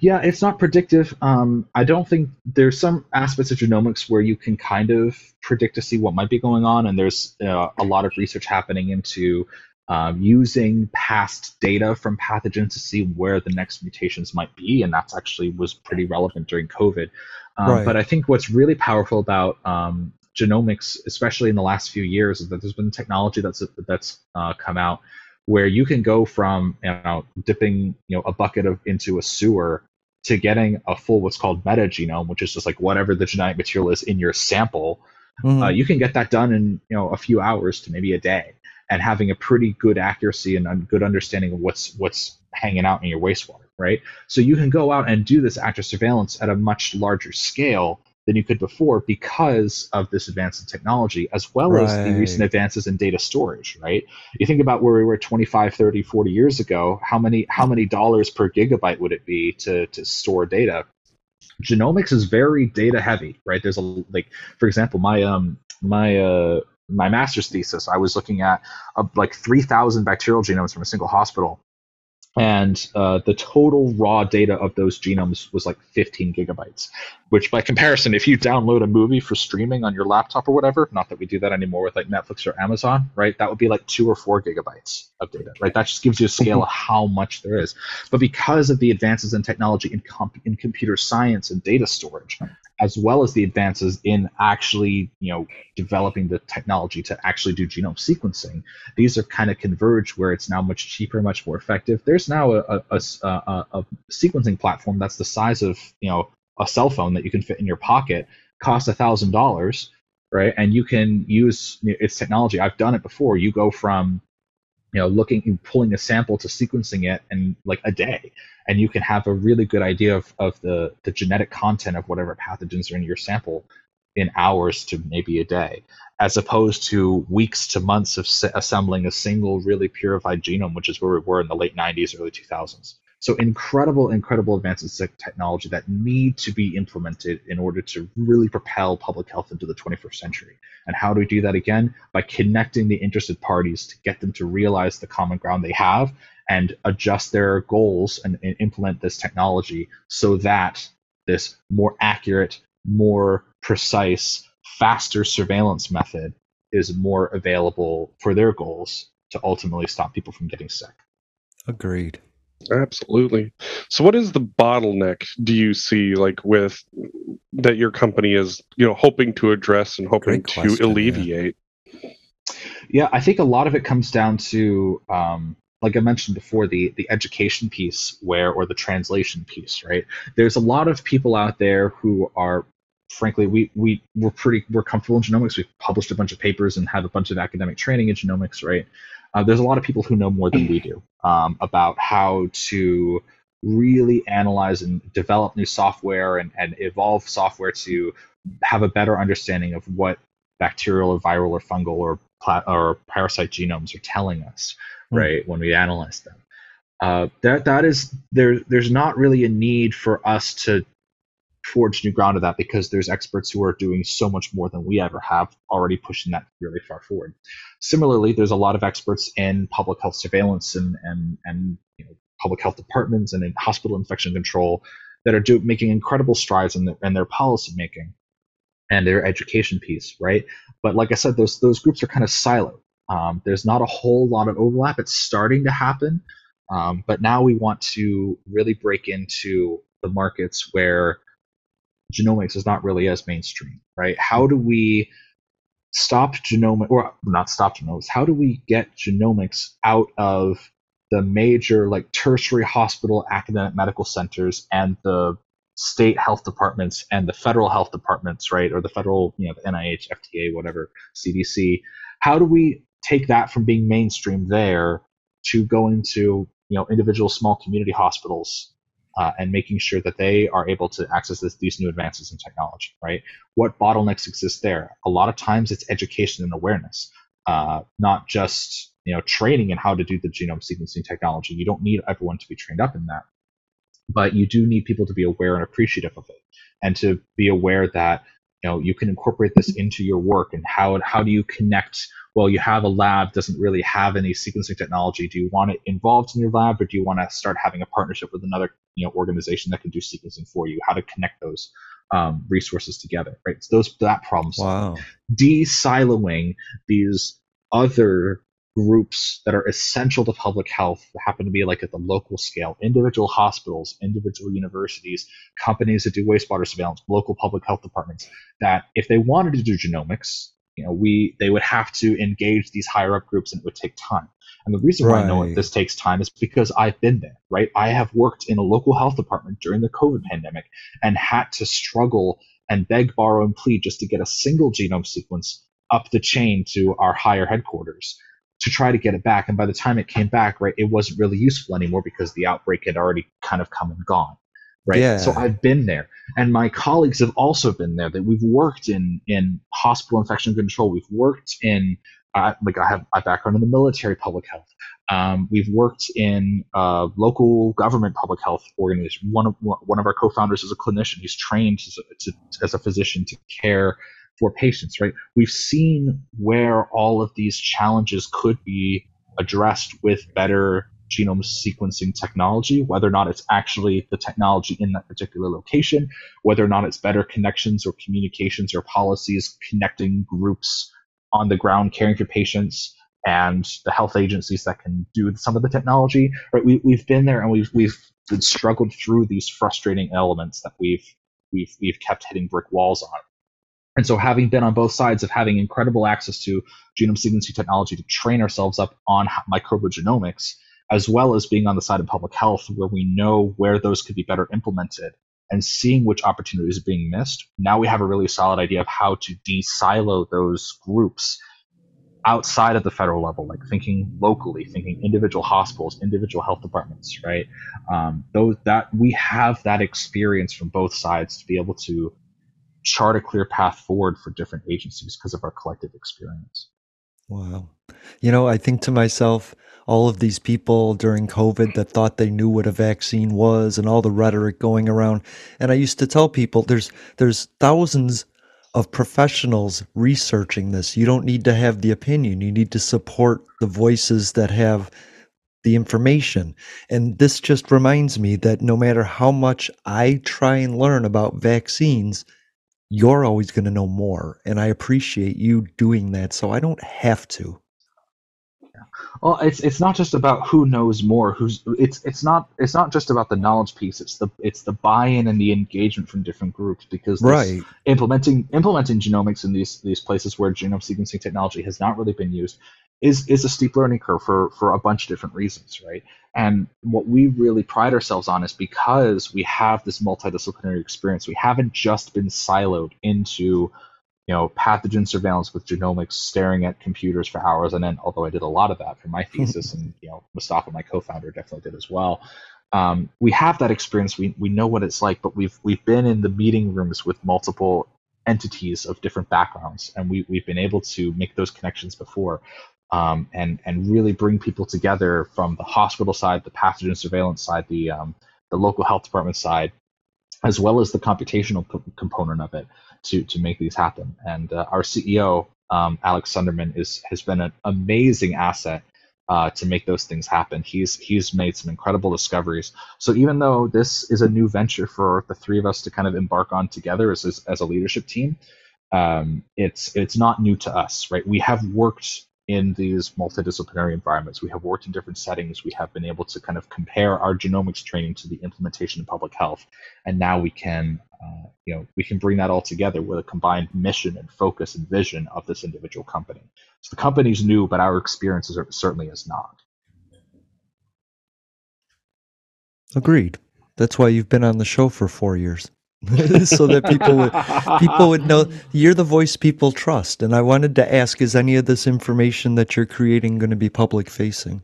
Yeah, it's not predictive. Um, I don't think there's some aspects of genomics where you can kind of predict to see what might be going on, and there's uh, a lot of research happening into um, using past data from pathogens to see where the next mutations might be, and that's actually was pretty relevant during COVID. Um, Right. But I think what's really powerful about um, genomics, especially in the last few years, is that there's been technology that's that's uh, come out where you can go from you know dipping you know a bucket of into a sewer to getting a full what's called metagenome, which is just like whatever the genetic material is in your sample. Mhm. Uh, you can get that done in you know a few hours to maybe a day, and having a pretty good accuracy and a good understanding of what's what's hanging out in your wastewater, right? So you can go out and do this active surveillance at a much larger scale than you could before because of this advance in technology as well as the recent advances in data storage right? You think about where we were 25 30 40 years ago how many how many dollars per gigabyte would it be to to store data? Genomics is very data heavy right? There's a like for example my um my uh my master's thesis i was looking at uh, like 3000 bacterial genomes from a single hospital. And uh, the total raw data of those genomes was like 15 gigabytes which by comparison if you download a movie for streaming on your laptop or whatever not that we do that anymore with like netflix or amazon right that would be like two or four gigabytes of data right? That just gives you a scale of how much there is. But because of the advances in technology in, comp- in computer science and data storage as well as the advances in actually you know developing the technology to actually do genome sequencing these are kind of converged where it's now much cheaper much more effective. There's now a sequencing platform that's the size of you know a cell phone that you can fit in your pocket costs a thousand dollars right? And you can use its technology. I've done it before. You go from you know looking and pulling a sample to sequencing it in like a day. And you can have a really good idea of, of the, the genetic content of whatever pathogens are in your sample in hours to maybe a day as opposed to weeks to months of assembling a single really purified genome which is where we were in the late 90s early 2000s so incredible incredible advances in technology that need to be implemented in order to really propel public health into the 21st century and how do we do that again by connecting the interested parties to get them to realize the common ground they have and adjust their goals and, and implement this technology so that this more accurate, more precise, faster surveillance method is more available for their goals to ultimately stop people from getting sick. Agreed. Absolutely. So, what is the bottleneck do you see, like with that your company is, you know, hoping to address and hoping Great to question, yeah. alleviate? Yeah, I think a lot of it comes down to, um, like I mentioned before, the the education piece, where or the translation piece, right? There's a lot of people out there who are, frankly, we we we're pretty we're comfortable in genomics. We've published a bunch of papers and have a bunch of academic training in genomics, right? Uh, there's a lot of people who know more than we do um, about how to really analyze and develop new software and, and evolve software to have a better understanding of what bacterial or viral or fungal or or parasite genomes are telling us, Hmm. right, when we analyze them. Uh, that that is there. There's not really a need for us to forge new ground of that because there's experts who are doing so much more than we ever have already pushing that really far forward. Similarly, there's a lot of experts in public health surveillance and and and you know, public health departments and in hospital infection control that are do, making incredible strides in, the, in their policy making and their education piece, right? But like I said, those those groups are kind of siloed. Um, there's not a whole lot of overlap. It's starting to happen, um, but now we want to really break into the markets where genomics is not really as mainstream, right? How do we stop genomic or not stop genomics? How do we get genomics out of the major like tertiary hospital academic medical centers and the state health departments and the federal health departments, right? Or the federal, you know, the NIH, FDA, whatever, CDC. How do we take that from being mainstream there to going to, you know individual small community hospitals uh, and making sure that they are able to access this, these new advances in technology, right? What bottlenecks exist there? A lot of times it's education and awareness, uh, not just you know training in how to do the genome sequencing technology. You don't need everyone to be trained up in that, but you do need people to be aware and appreciative of it, and to be aware that you know you can incorporate this into your work and how how do you connect well you have a lab doesn't really have any sequencing technology do you want it involved in your lab or do you want to start having a partnership with another you know organization that can do sequencing for you how to connect those um, resources together right? So those that problem wow. De-siloing these other groups that are essential to public health that happen to be like at the local scale individual hospitals individual universities companies that do wastewater surveillance local public health departments that if they wanted to do genomics you know we they would have to engage these higher up groups and it would take time and the reason why I know Right. this takes time is because I've been there, right? I have worked in a local health department during the COVID pandemic and had to struggle and beg, borrow, and plead just to get a single genome sequence up the chain to our higher headquarters to try to get it back. And by the time it came back, right, it wasn't really useful anymore because the outbreak had already kind of come and gone. Right. Yeah. So I've been there. And my colleagues have also been there. That we've worked in in hospital infection control. We've worked in uh, like I have a background in the military public health. Um, we've worked in uh, local government public health organization. One of one of our co-founders is a clinician. He's trained as a, to, as a physician to care for patients. Right. We've seen where all of these challenges could be addressed with better genome sequencing technology, whether or not it's actually the technology in that particular location, whether or not it's better connections or communications or policies connecting groups on the ground caring for patients and the health agencies that can do some of the technology. Right, we, we've been there and we've we've struggled through these frustrating elements that we've we've we've kept hitting brick walls on. And so, having been on both sides of having incredible access to genome sequencing technology to train ourselves up on microbial genomics, as well as being on the side of public health where we know where those could be better implemented and seeing which opportunities are being missed, now we have a really solid idea of how to de-silo those groups outside of the federal level, like thinking locally, thinking individual hospitals, individual health departments, right? Um, those that we have that experience from both sides to be able to chart a clear path forward for different agencies because of our collective experience. Wow. You know, I think to myself, all of these people during COVID that thought they knew what a vaccine was and all the rhetoric going around. And I used to tell people there's there's thousands of professionals researching this. You don't need to have the opinion. You need to support the voices that have the information. And this just reminds me that no matter how much I try and learn about vaccines, you're always going to know more. And I appreciate you doing that so I don't have to. Well, it's it's not just about who knows more. Who's it's it's not it's not just about the knowledge piece. It's the it's the buy-in and the engagement from different groups because this Right. implementing implementing genomics in these these places where genome sequencing technology has not really been used is is a steep learning curve for for a bunch of different reasons, right? And what we really pride ourselves on is because we have this multidisciplinary experience. We haven't just been siloed into you know, pathogen surveillance with genomics, staring at computers for hours, and then although I did a lot of that for my thesis, and you know, Mustafa, my co-founder, definitely did as well. Um, we have that experience. We we know what it's like, but we've we've been in the meeting rooms with multiple entities of different backgrounds, and we we've been able to make those connections before. Um, and and really bring people together from the hospital side, the pathogen surveillance side, the um, the local health department side, as well as the computational co- component of it to to make these happen. And uh, our CEO, um, Alex Sundermann, is has been an amazing asset uh, to make those things happen. He's he's made some incredible discoveries. So even though this is a new venture for the three of us to kind of embark on together as as, as a leadership team, um, it's it's not new to us, right? We have worked in these multidisciplinary environments. We have worked in different settings. We have been able to kind of compare our genomics training to the implementation in public health, and now we can, uh, you know, we can bring that all together with a combined mission and focus and vision of this individual company. So the company's new, but our experience is, certainly is not. Agreed. That's why you've been on the show for four years. so that people would people would know you're the voice people trust. And I wanted to ask, is any of this information that you're creating going to be public facing?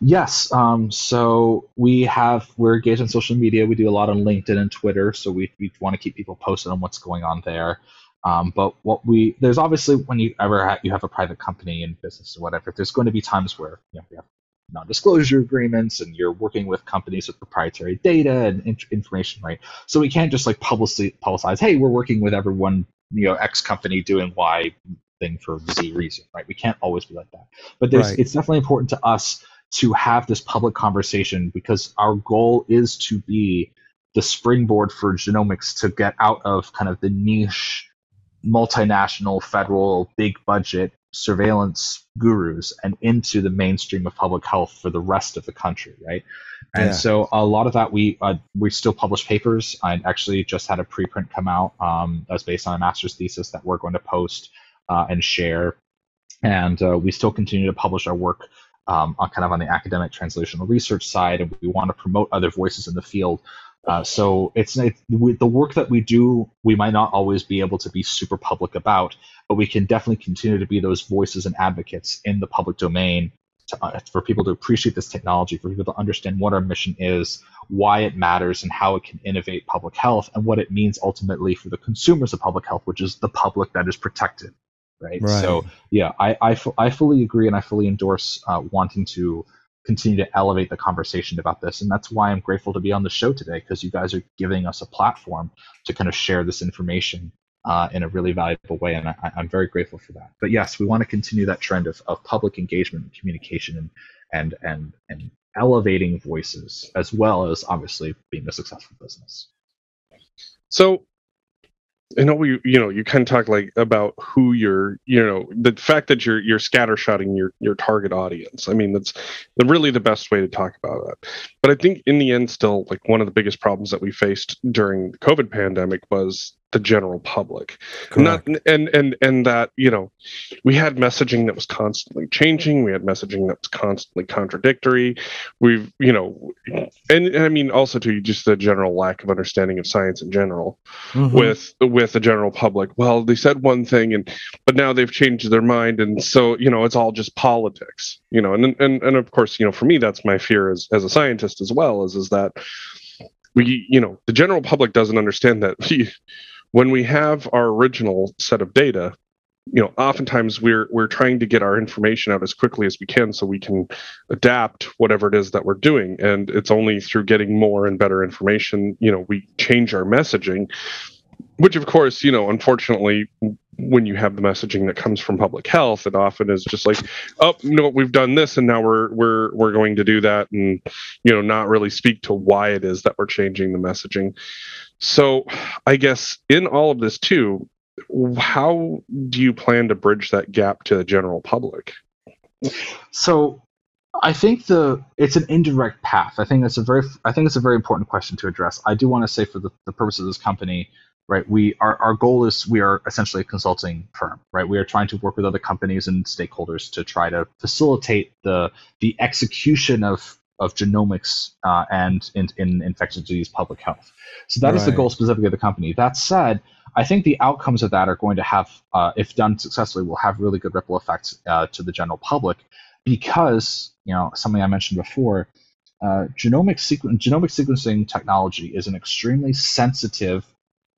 Yes. Um, so we have we're engaged on social media. We do a lot on LinkedIn and Twitter. So we we want to keep people posted on what's going on there. Um, but what we there's obviously when you ever ha- you have a private company and business or whatever, there's going to be times where you know we have non-disclosure agreements and you're working with companies with proprietary data and in- information, right? So we can't just like publicly publicize, hey, we're working with everyone, you know, X company doing Y thing for Z reason, right? We can't always be like that. But there's Right. it's definitely important to us to have this public conversation because our goal is to be the springboard for genomics to get out of kind of the niche multinational federal big budget surveillance gurus and into the mainstream of public health for the rest of the country right? And Yeah. so a lot of that we uh, we still publish papers. I actually just had a preprint come out um, that's based on a master's thesis that we're going to post uh, and share. And uh, we still continue to publish our work um, on kind of on the academic translational research side and we want to promote other voices in the field. Uh, so it's, the work that we do we might not always be able to be super public about but we can definitely continue to be those voices and advocates in the public domain to, uh, for people to appreciate this technology for people to understand what our mission is why it matters and how it can innovate public health and what it means ultimately for the consumers of public health which is the public that is protected right, Right. so yeah I, I, I fully agree and i fully endorse uh, wanting to continue to elevate the conversation about this. And that's why i'm grateful to be on the show today because you guys are giving us a platform to kind of share this information uh, in a really valuable way. And I, i'm very grateful for that. But yes we want to continue that trend of, of public engagement and communication and and and and elevating voices as well as obviously being a successful business. So, I know we, you know, you kind of talk like about who you're, you know, the fact that you're you're scattershotting your your target audience. I mean, that's the, really the best way to talk about that. But I think in the end, still, like one of the biggest problems that we faced during the COVID pandemic was the general public. Not and and and that you know we had messaging that was constantly changing. We had messaging that was constantly contradictory. We've you know and, and i mean also to just the general lack of understanding of science in general Mhm. with with the general public. Well they said one thing and but now they've changed their mind and so you know it's all just politics you know and and, and of course you know for me that's my fear as as a scientist as well is is that we you know the general public doesn't understand that when we have our original set of data you know oftentimes we're we're trying to get our information out as quickly as we can so we can adapt whatever it is that we're doing. And it's only through getting more and better information you know we change our messaging which of course you know unfortunately when you have the messaging that comes from public health it often is just like oh no we've done this and now we're we're we're going to do that. And you know not really speak to why it is that we're changing the messaging so i guess in all of this too how do you plan to bridge that gap to the general public So I think the it's an indirect path. I think that's a very I think it's a very important question to address. I do want to say for the, the purpose of this company, right, we our, our goal is we are essentially a consulting firm, right? We are trying to work with other companies and stakeholders to try to facilitate the the execution of of genomics uh, and in, in infectious disease public health. So that is the goal specifically of the company. That said, I think the outcomes of that are going to have, uh, if done successfully, will have really good ripple effects uh, to the general public because you know something I mentioned before, uh, genomic sequen- genomic sequencing technology is an extremely sensitive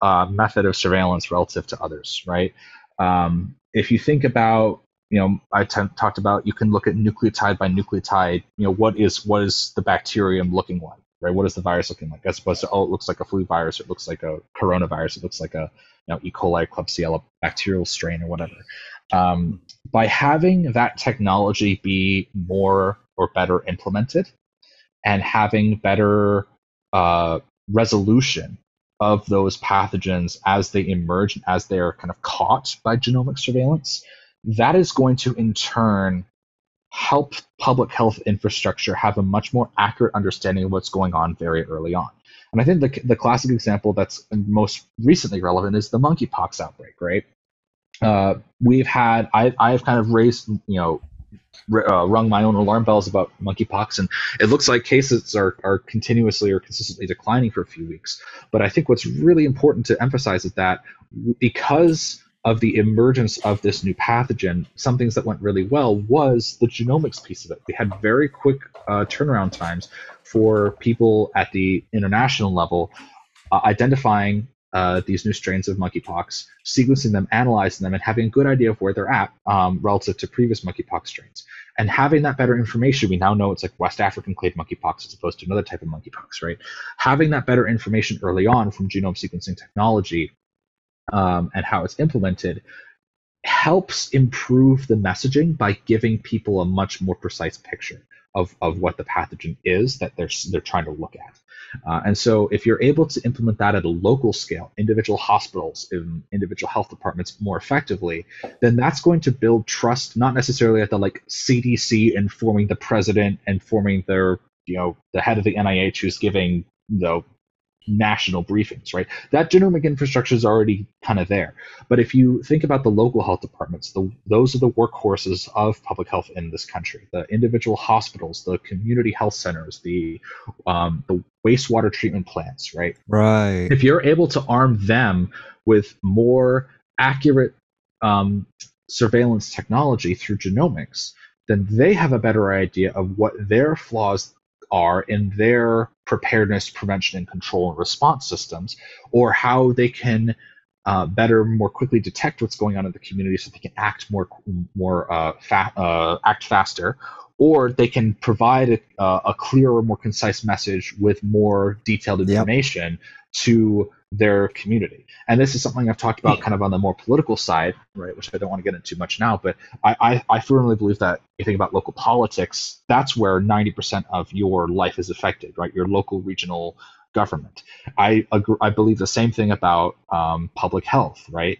uh, method of surveillance relative to others, right? Um, if you think about, you know, I t- talked about you can look at nucleotide by nucleotide. You know, what is what is the bacterium looking like, right? What is the virus looking like? As opposed to oh, it looks like a flu virus, it looks like a coronavirus, it looks like a you know, E. coli, Klebsiella bacterial strain, or whatever. Um, by having that technology be more or better implemented and having better uh, resolution of those pathogens as they emerge and as they are kind of caught by genomic surveillance, that is going to in turn help public health infrastructure have a much more accurate understanding of what's going on very early on. And I think the, the classic example that's most recently relevant is the monkeypox outbreak, right? Uh, we've had, I, I've kind of raised, you know, uh, rung my own alarm bells about monkeypox, and it looks like cases are, are continuously or consistently declining for a few weeks. But I think what's really important to emphasize is that because of the emergence of this new pathogen, some things that went really well was the genomics piece of it. We had very quick uh, turnaround times for people at the international level uh, identifying uh, these new strains of monkeypox, sequencing them, analyzing them, and having a good idea of where they're at um, relative to previous monkeypox strains. And having that better information, we now know it's like West African clade monkeypox as opposed to another type of monkeypox, right? Having that better information early on from genome sequencing technology um, and how it's implemented helps improve the messaging by giving people a much more precise picture of, of what the pathogen is that they're, they're trying to look at. Uh, and so, if you're able to implement that at a local scale, individual hospitals, in individual health departments more effectively, then that's going to build trust, not necessarily at the like CDC informing the president, informing their, you know, the head of the NIH who's giving, you know, national briefings, right? That genomic infrastructure is already kind of there. But if you think about the local health departments, the, those are the workhorses of public health in this country. The individual hospitals, the community health centers, the um, the wastewater treatment plants, right? Right. If you're able to arm them with more accurate um, surveillance technology through genomics, then they have a better idea of what their flaws are in their preparedness, prevention, and control and response systems, or how they can uh, better, more quickly detect what's going on in the community, so they can act more, more uh, fa- uh, act faster, or they can provide a, a, clearer, more concise message with more detailed information yep. To their community. And this is something I've talked about kind of on the more political side, right, which I don't want to get into much now, but I, I, I firmly believe that if you think about local politics, that's where 90% of your life is affected, right? Your local, regional government. I agree, I believe the same thing about um, public health, right?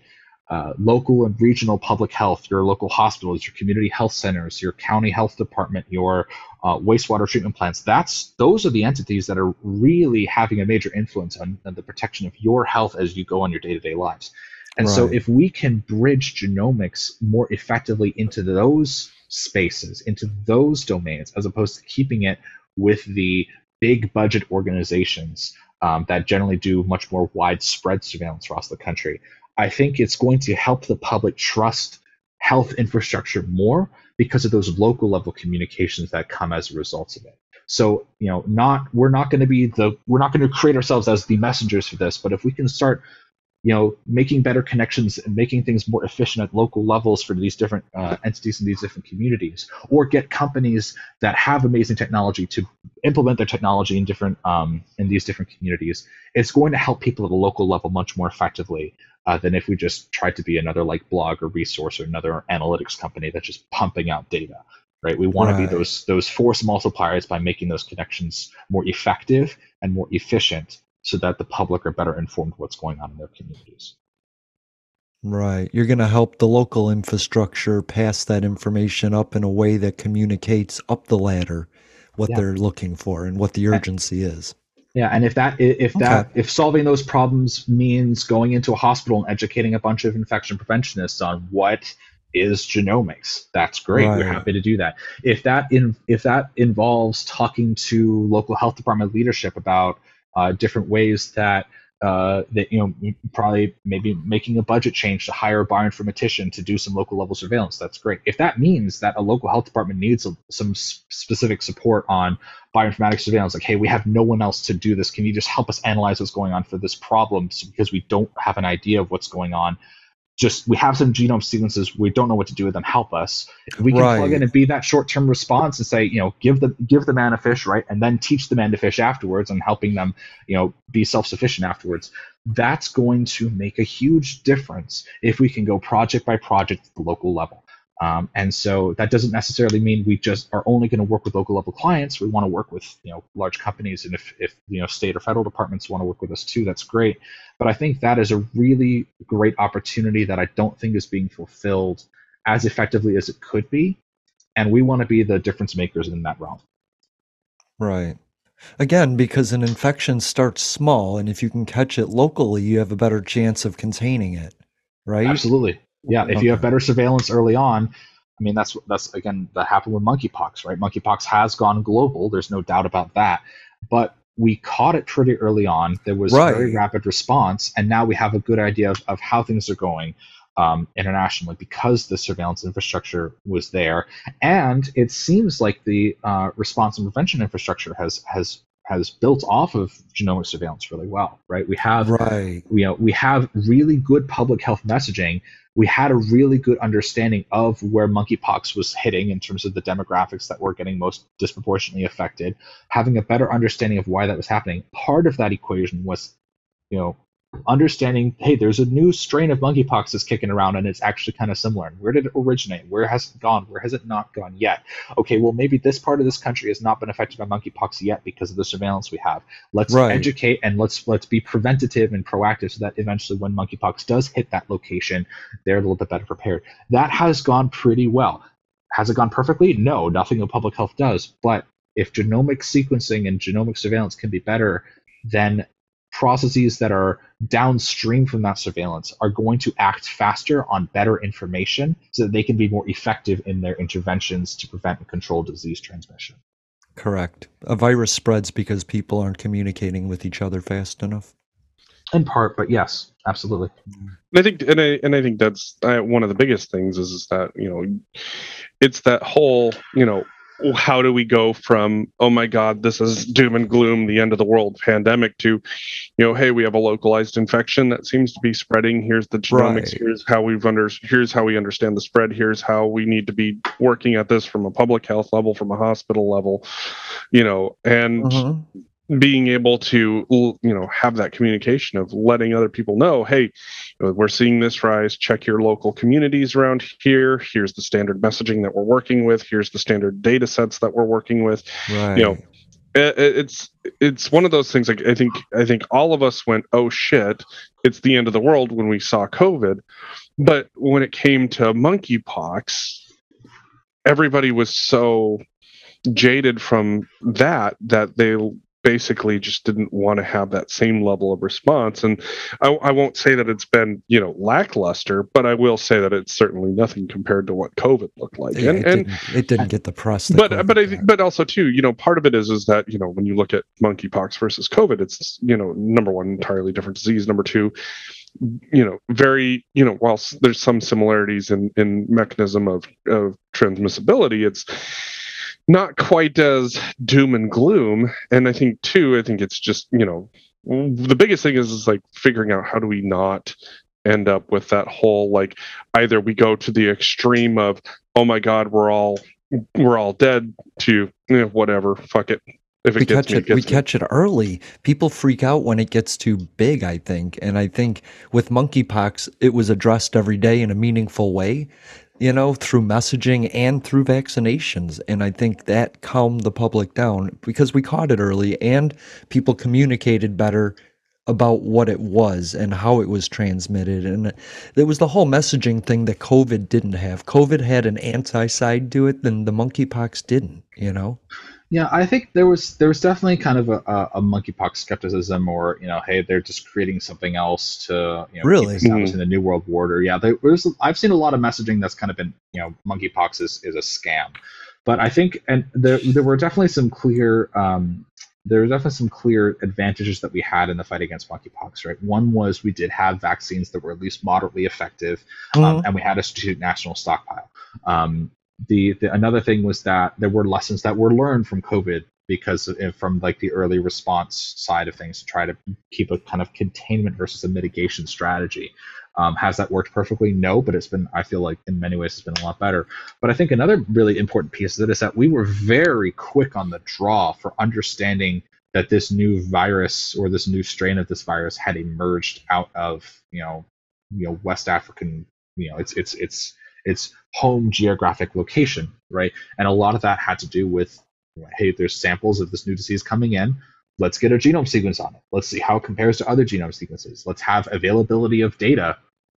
Uh, local and regional public health, your local hospitals, your community health centers, your county health department, your uh, wastewater treatment plants. That's those are the entities that are really having a major influence on, on the protection of your health as you go on your day-to-day lives. And right. so, if we can bridge genomics more effectively into those spaces, into those domains, as opposed to keeping it with the big budget organizations um, that generally do much more widespread surveillance across the country, I think it's going to help the public trust health infrastructure more because of those local level communications that come as a result of it. So, you know, not we're not going to be the we're not going to create ourselves as the messengers for this, but if we can start you know, making better connections and making things more efficient at local levels for these different uh, entities in these different communities, or get companies that have amazing technology to implement their technology in different um, in these different communities. It's going to help people at a local level much more effectively uh, than if we just tried to be another like blog or resource or another analytics company that's just pumping out data. Right? We want right. to be those those force multipliers by making those connections more effective and more efficient so that the public are better informed what's going on in their communities. Right. You're going to help the local infrastructure pass that information up in a way that communicates up the ladder what yeah. they're looking for and what the urgency is. Yeah, and if that if that okay. if solving those problems means going into a hospital and educating a bunch of infection preventionists on what is genomics, that's great. Right. We're happy to do that. If that in if that involves talking to local health department leadership about uh, different ways that uh, that you know probably maybe making a budget change to hire a bioinformatician to do some local level surveillance. That's great. If that means that a local health department needs a, some specific support on bioinformatics surveillance like hey we have no one else to do this can you just help us analyze what's going on for this problem because we don't have an idea of what's going on just we have some genome sequences we don't know what to do with them help us if we can right. plug in and be that short-term response and say you know give the give the man a fish right and then teach the man to fish afterwards and helping them you know be self-sufficient afterwards that's going to make a huge difference if we can go project by project at the local level um, and so that doesn't necessarily mean we just are only going to work with local level clients. We want to work with you know large companies, and if, if you know state or federal departments want to work with us too, that's great. But I think that is a really great opportunity that I don't think is being fulfilled as effectively as it could be, and we want to be the difference makers in that realm. Right. Again, because an infection starts small, and if you can catch it locally, you have a better chance of containing it. Right. Absolutely. Yeah, if okay. you have better surveillance early on, I mean that's that's again that happened with monkeypox, right? Monkeypox has gone global. There's no doubt about that. But we caught it pretty early on. There was right. very rapid response, and now we have a good idea of, of how things are going. um, internationally because the surveillance infrastructure was there, and it seems like the uh, response and prevention infrastructure has has has built off of genomic surveillance really well, right? We have right. you know we have really good public health messaging. We had a really good understanding of where monkeypox was hitting in terms of the demographics that were getting most disproportionately affected. Having a better understanding of why that was happening. Part of that equation was, you know, understanding hey there's a new strain of monkeypox that's kicking around and it's actually kind of similar. And where did it originate? Where has it gone? Where has it not gone yet? Okay well maybe this part of this country has not been affected by monkeypox yet because of the surveillance we have. Let's Right. educate and let's let's be preventative and proactive so that eventually when monkeypox does hit that location they're a little bit better prepared. That has gone pretty well. Has it gone perfectly? No nothing in public health does. But if genomic sequencing and genomic surveillance can be better then processes that are downstream from that surveillance are going to act faster on better information so that they can be more effective in their interventions to prevent and control disease transmission. Correct. A virus spreads because people aren't communicating with each other fast enough. In part, but yes, absolutely. And I think, and I and I think that's uh, one of the biggest things is, is that you know, it's that whole you know, how do we go from oh my god, this is doom and gloom, the end of the world pandemic to, you know, hey, we have a localized infection that seems to be spreading. Here's the genomics. Right. Here's how we've under. Here's how we understand the spread. Here's how we need to be working at this from a public health level, from a hospital level, you know, and Mhm. Being able to you know have that communication of letting other people know hey you know, we're seeing this rise. Check your local communities around here. Here's the standard messaging that we're working with. Here's the standard data sets that we're working with. Right. know, I- I- it's it's one of those things like i think i think all of us went oh shit it's the end of the world when we saw covid. But when it came to monkeypox everybody was so jaded from that that they basically just didn't want to have that same level of response and I, I won't say that it's been you know lackluster but i will say that it's certainly nothing compared to what covid looked like Yeah, and, it, and didn't, it didn't get the press. that but COVID but I think but also too, you know, part of it is is that you know when you look at monkeypox versus COVID, it's you know number one entirely different disease. Number two, you know, very you know whilst there's some similarities in in mechanism of of transmissibility, it's not quite as doom and gloom. And I think too, I think it's just you know the biggest thing is is like figuring out how do we not end up with that whole like either we go to the extreme of oh my god we're all we're all dead to you know, whatever fuck it if it we gets catch me, it, it we me. catch it early. People freak out when it gets too big, I think. And I think with monkeypox, it was addressed every day in a meaningful way, you know, through messaging and through vaccinations. And I think that calmed the public down because we caught it early and people communicated better about what it was and how it was transmitted. And there was the whole messaging thing that COVID didn't have. COVID had an anti side to it, then the monkeypox didn't, you know? Yeah, I think there was there was definitely kind of a, a, a monkeypox skepticism, or you know, hey, they're just creating something else to you know Really? keep establishing the new world order. Yeah, there, there's I've seen a lot of messaging that's kind of been you know, monkeypox is, is a scam, but I think and there there were definitely some clear um, there were definitely some clear advantages that we had in the fight against monkeypox. Right, one was we did have vaccines that were at least moderately effective, um, and we had a strategic national stockpile. Um, the, the another thing was that there were lessons that were learned from COVID because of, from like the early response side of things to try to keep a kind of containment versus a mitigation strategy. Um, has that worked perfectly? No, but it's been I feel like in many ways it's been a lot better. But I think another really important piece of it is that we were very quick on the draw for understanding that this new virus or this new strain of this virus had emerged out of you know you know West African you know it's it's it's its home geographic location, right? And a lot of that had to do with, hey, there's samples of this new disease coming in. Let's get a genome sequence on it. Let's see how it compares to other genome sequences. Let's have availability of data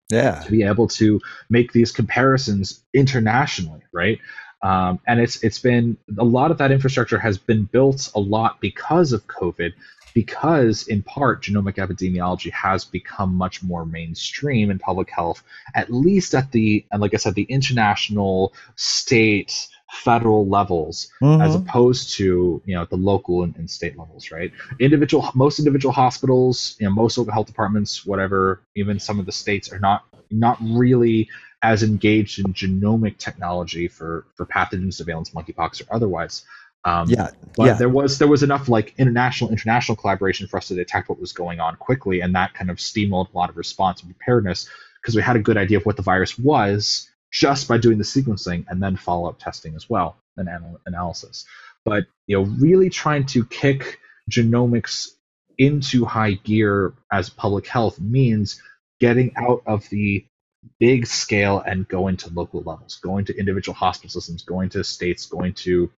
Yeah. to be able to make these comparisons internationally, right? Um, and it's it's been a lot of that infrastructure has been built a lot because of COVID, because in part genomic epidemiology has become much more mainstream in public health, at least at the and like I said, the international, state, federal levels Mhm. as opposed to you know the local and, and state levels right individual most individual hospitals you know most local health departments whatever even some of the states are not not really as engaged in genomic technology for for pathogen surveillance monkeypox or otherwise um, yeah, but yeah. there was there was enough like international international collaboration for us to detect what was going on quickly, and that kind of steamrolled a lot of response and preparedness because we had a good idea of what the virus was just by doing the sequencing and then follow up testing as well and anal- analysis. But you know, really trying to kick genomics into high gear as public health means getting out of the big scale and going to local levels, going to individual hospital systems, going to states, going to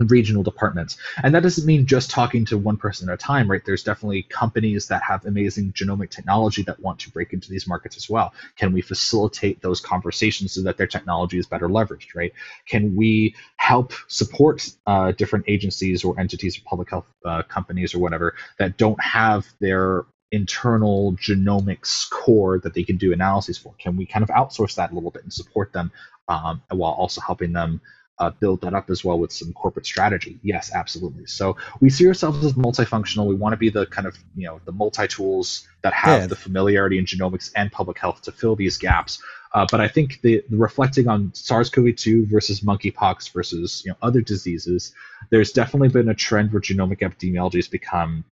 regional departments. And that doesn't mean just talking to one person at a time, right? There's definitely companies that have amazing genomic technology that want to break into these markets as well. Can we facilitate those conversations so that their technology is better leveraged, right? Can we help support uh, different agencies or entities or public health uh, companies or whatever that don't have their internal genomics core that they can do analyses for? Can we kind of outsource that a little bit and support them um, while also helping them uh, build that up as well with some corporate strategy. Yes, absolutely. So we see ourselves as multifunctional. We want to be the kind of you know the multi tools that have Yeah. the familiarity in genomics and public health to fill these gaps. Uh, but I think the, the reflecting on SARS-CoV-2 versus monkeypox versus you know other diseases, there's definitely been a trend where genomic epidemiology has become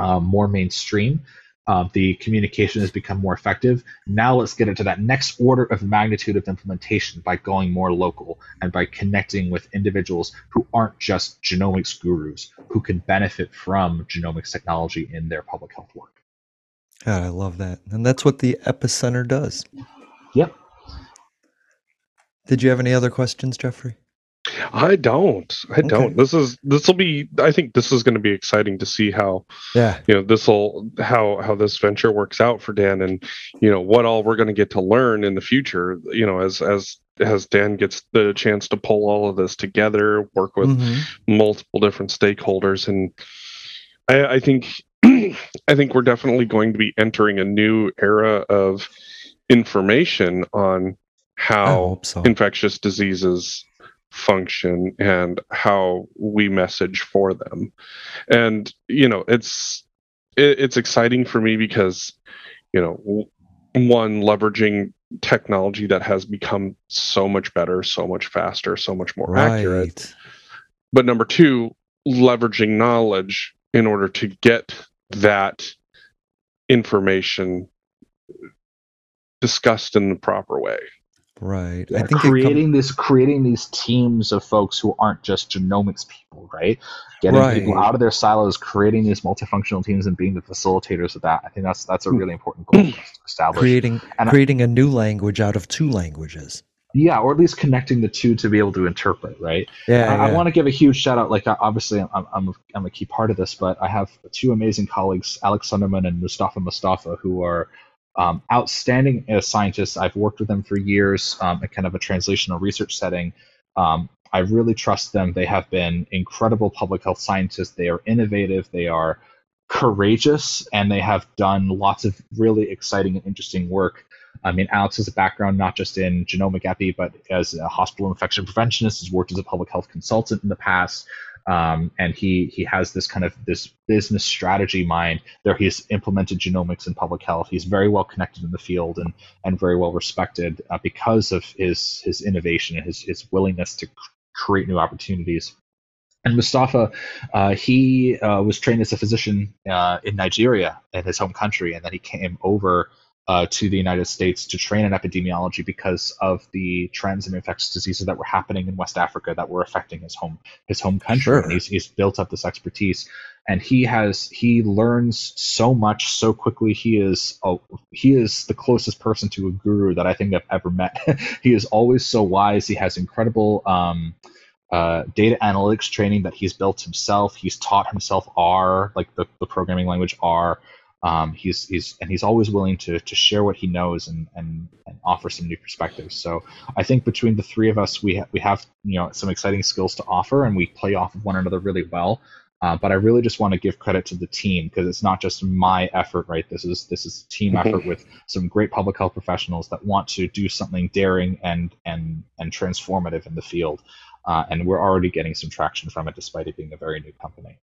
uh, more mainstream. Uh, the communication has become more effective. Now let's get into that next order of magnitude of implementation by going more local and by connecting with individuals who aren't just genomics gurus, who can benefit from genomics technology in their public health work. God, I love that. And that's what the Epicenter does. Yep. Did you have any other questions, Jeffrey? I don't. I Okay. don't. This is this will be. I think this is going to be exciting to see how Yeah. you know this will how how this venture works out for Dan, and you know what all we're going to get to learn in the future. You know, as as as Dan gets the chance to pull all of this together, work with Mhm. multiple different stakeholders, and I, I think I think we're definitely going to be entering a new era of information on how so. infectious diseases function and how we message for them. And you know it's it, it's exciting for me because you know one leveraging technology that has become so much better so much faster so much more accurate. But number two leveraging knowledge in order to get that information discussed in the proper way Right. Yeah, I think it com- creating this creating these teams of folks who aren't just genomics people, right? Getting Right. people out of their silos, creating these multifunctional teams and being the facilitators of that. I think that's that's a really important goal to establish. creating And creating a new language out of two languages. yeah, or at least connecting the two to be able to interpret, right? Yeah. I, I want to give a huge shout out. Like, obviously, I'm, I'm, a, I'm a key part of this, but I have two amazing colleagues, Alex Sundermann and Mustafa Mustafa, who are um, outstanding as scientists. I've worked with them for years um, in kind of a translational research setting. Um, I really trust them. They have been incredible public health scientists. They are innovative. They are courageous, and they have done lots of really exciting and interesting work. I mean, Alex has a background not just in genomic epi, but as a hospital infection preventionist, has worked as a public health consultant in the past, um, and he he has this kind of this business strategy mind. There, he's implemented genomics in public health. He's very well connected in the field and and very well respected uh, because of his his innovation and his his willingness to create new opportunities. And Mustafa, uh, he uh, was trained as a physician uh, in Nigeria, in his home country, and then he came over uh, to the United States to train in epidemiology because of the trends in infectious diseases that were happening in West Africa that were affecting his home his home country. Sure. And he's, he's built up this expertise, and he has he learns so much so quickly. He is oh, he is the closest person to a guru that I think I've ever met. he is always so wise. He has incredible. Um, uh, data analytics training that he's built himself. He's taught himself R, like the, the programming language R. Um, he's he's and he's always willing to to share what he knows and and, and offer some new perspectives. So I think between the three of us, we ha- we have you know some exciting skills to offer, and we play off of one another really well. Uh, but I really just want to give credit to the team because it's not just my effort, right? This is this is a team Mhm. effort with some great public health professionals that want to do something daring and and and transformative in the field. uh, and we're already getting some traction from it, despite it being a very new company.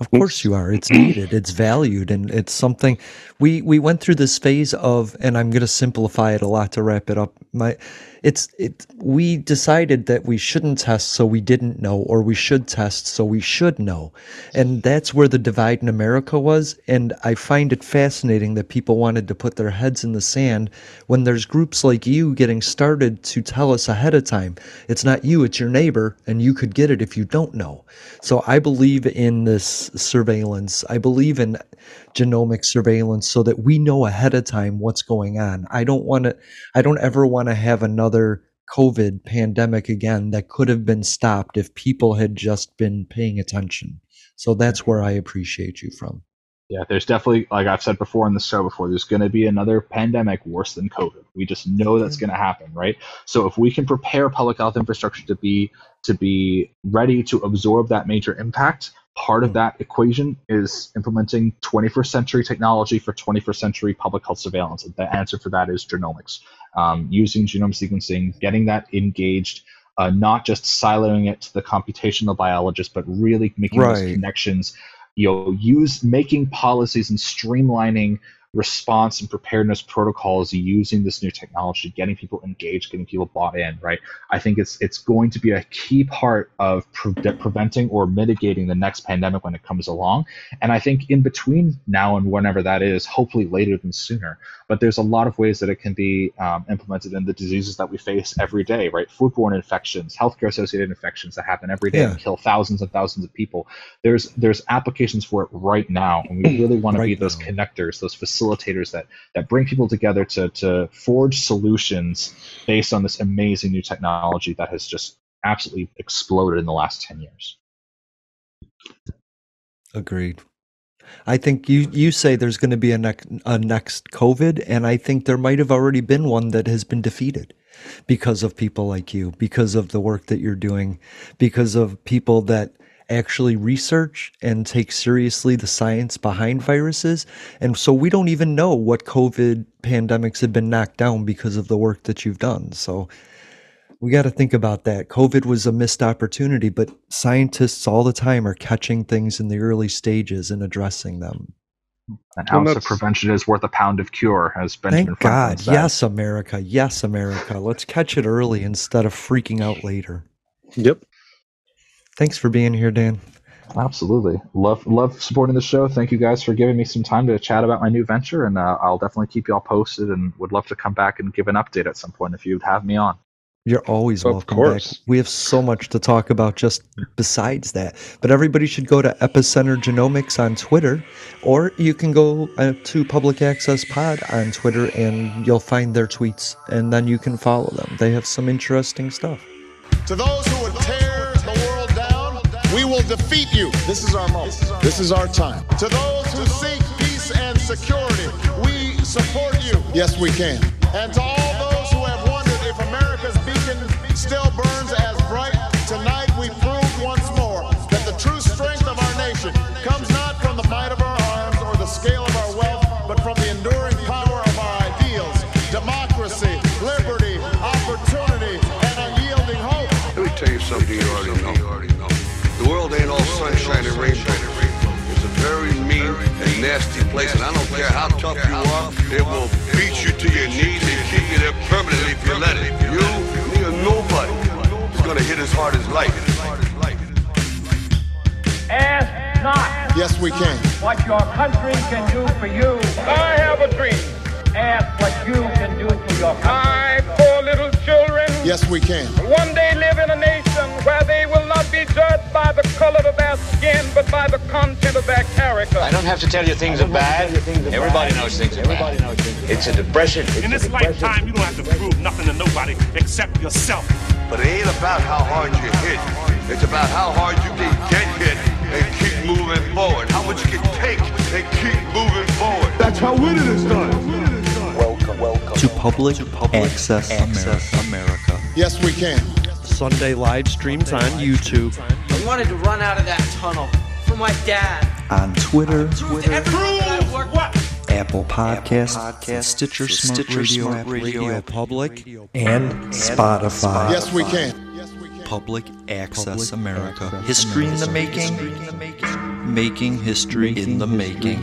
Of course you are. It's needed. It's valued, and it's something we we went through this phase of. And I'm going to simplify it a lot to wrap it up. My, it's it. We decided that we shouldn't test, so we didn't know, or we should test, so we should know, and that's where the divide in America was. And I find it fascinating that people wanted to put their heads in the sand when there's groups like you getting started to tell us ahead of time. It's not you, it's your neighbor, and you could get it if you don't know. So I believe in this surveillance. I believe in genomic surveillance so that we know ahead of time what's going on. I don't want to I don't ever want to have another COVID pandemic again that could have been stopped if people had just been paying attention. So that's where I appreciate you from. Yeah, there's definitely, like I've said before in the show before, there's going to be another pandemic worse than COVID. We just know that's mm-hmm. going to happen, right? So if we can prepare public health infrastructure to be to be ready to absorb that major impact, part of that equation is implementing 21st century technology for 21st century public health surveillance. And the answer for that is genomics, um, using genome sequencing, getting that engaged. Uh, not just siloing it to the computational biologist, but really making Right. those connections you know use making policies and streamlining response and preparedness protocols using this new technology getting people engaged getting people bought in right i think it's it's going to be a key part of pre- preventing or mitigating the next pandemic when it comes along and i think in between now and whenever that is hopefully later than sooner but there's a lot of ways that it can be um, implemented in the diseases that we face every day right foodborne infections healthcare associated infections that happen every day Yeah. and kill thousands and thousands of people there's there's applications for it right now and we really want to be those now. connectors those facilitators that that bring people together to to forge solutions based on this amazing new technology that has just absolutely exploded in the last 10 years Agreed. I think you you say there's going to be a a next COVID, and I think there might have already been one that has been defeated because of people like you, because of the work that you're doing, because of people that actually research and take seriously the science behind viruses. And so we don't even know what COVID pandemics have been knocked down because of the work that you've done. So we got to think about that. COVID was a missed opportunity, but scientists all the time are catching things in the early stages and addressing them. an Well, ounce of prevention is worth a pound of cure as benjamin Thank franklin God. said. Yes, America. Yes, America. Let's catch it early instead of freaking out later. Yep. Thanks for being here, Dan. Absolutely. Love love supporting the show. Thank you guys for giving me some time to chat about my new venture, and uh, I'll definitely keep you all posted. And would love to come back and give an update at some point if you'd have me on. You're always Of welcome course. back. We have so much to talk about just besides that. But everybody should go to Epicenter Genomics on Twitter, or you can go uh, to Public Access Pod on Twitter and you'll find their tweets, and then you can follow them. They have some interesting stuff. To those who would tear the world down, we will defeat you. This is our moment. This is our time. To those who seek peace and security, we support you. Yes, we can. And to all nasty place, and I don't care how tough you are, it will beat you to your knees and keep you there permanently if you let it. You, me, or nobody is gonna hit as hard as life. Ask not Yes, we can. what your country can do for you. I have a dream. Ask what you can do for your country. I, poor little children, Yes, we can. one day live in a nation where they skin, but by the content of their character. I don't have to tell you things are bad. Everybody knows things are bad. It's a depression. In this lifetime, you don't have to prove nothing to nobody except yourself. But it ain't about how hard you hit. It's about how hard you can get hit and keep moving forward. How much you can take and keep moving forward. That's how winning is done. Welcome, welcome. To Public, Access, America. America. Yes, we can. Sunday live streams on YouTube, I wanted to run out of that tunnel for my dad. on Twitter, Twitter. Everyone that I work with. Apple Podcasts, Stitcher, Smart Radio, App, Radio Public, and Spotify. Yes, we can. Yes, we can. Public Access America. History in the making, making history in the making.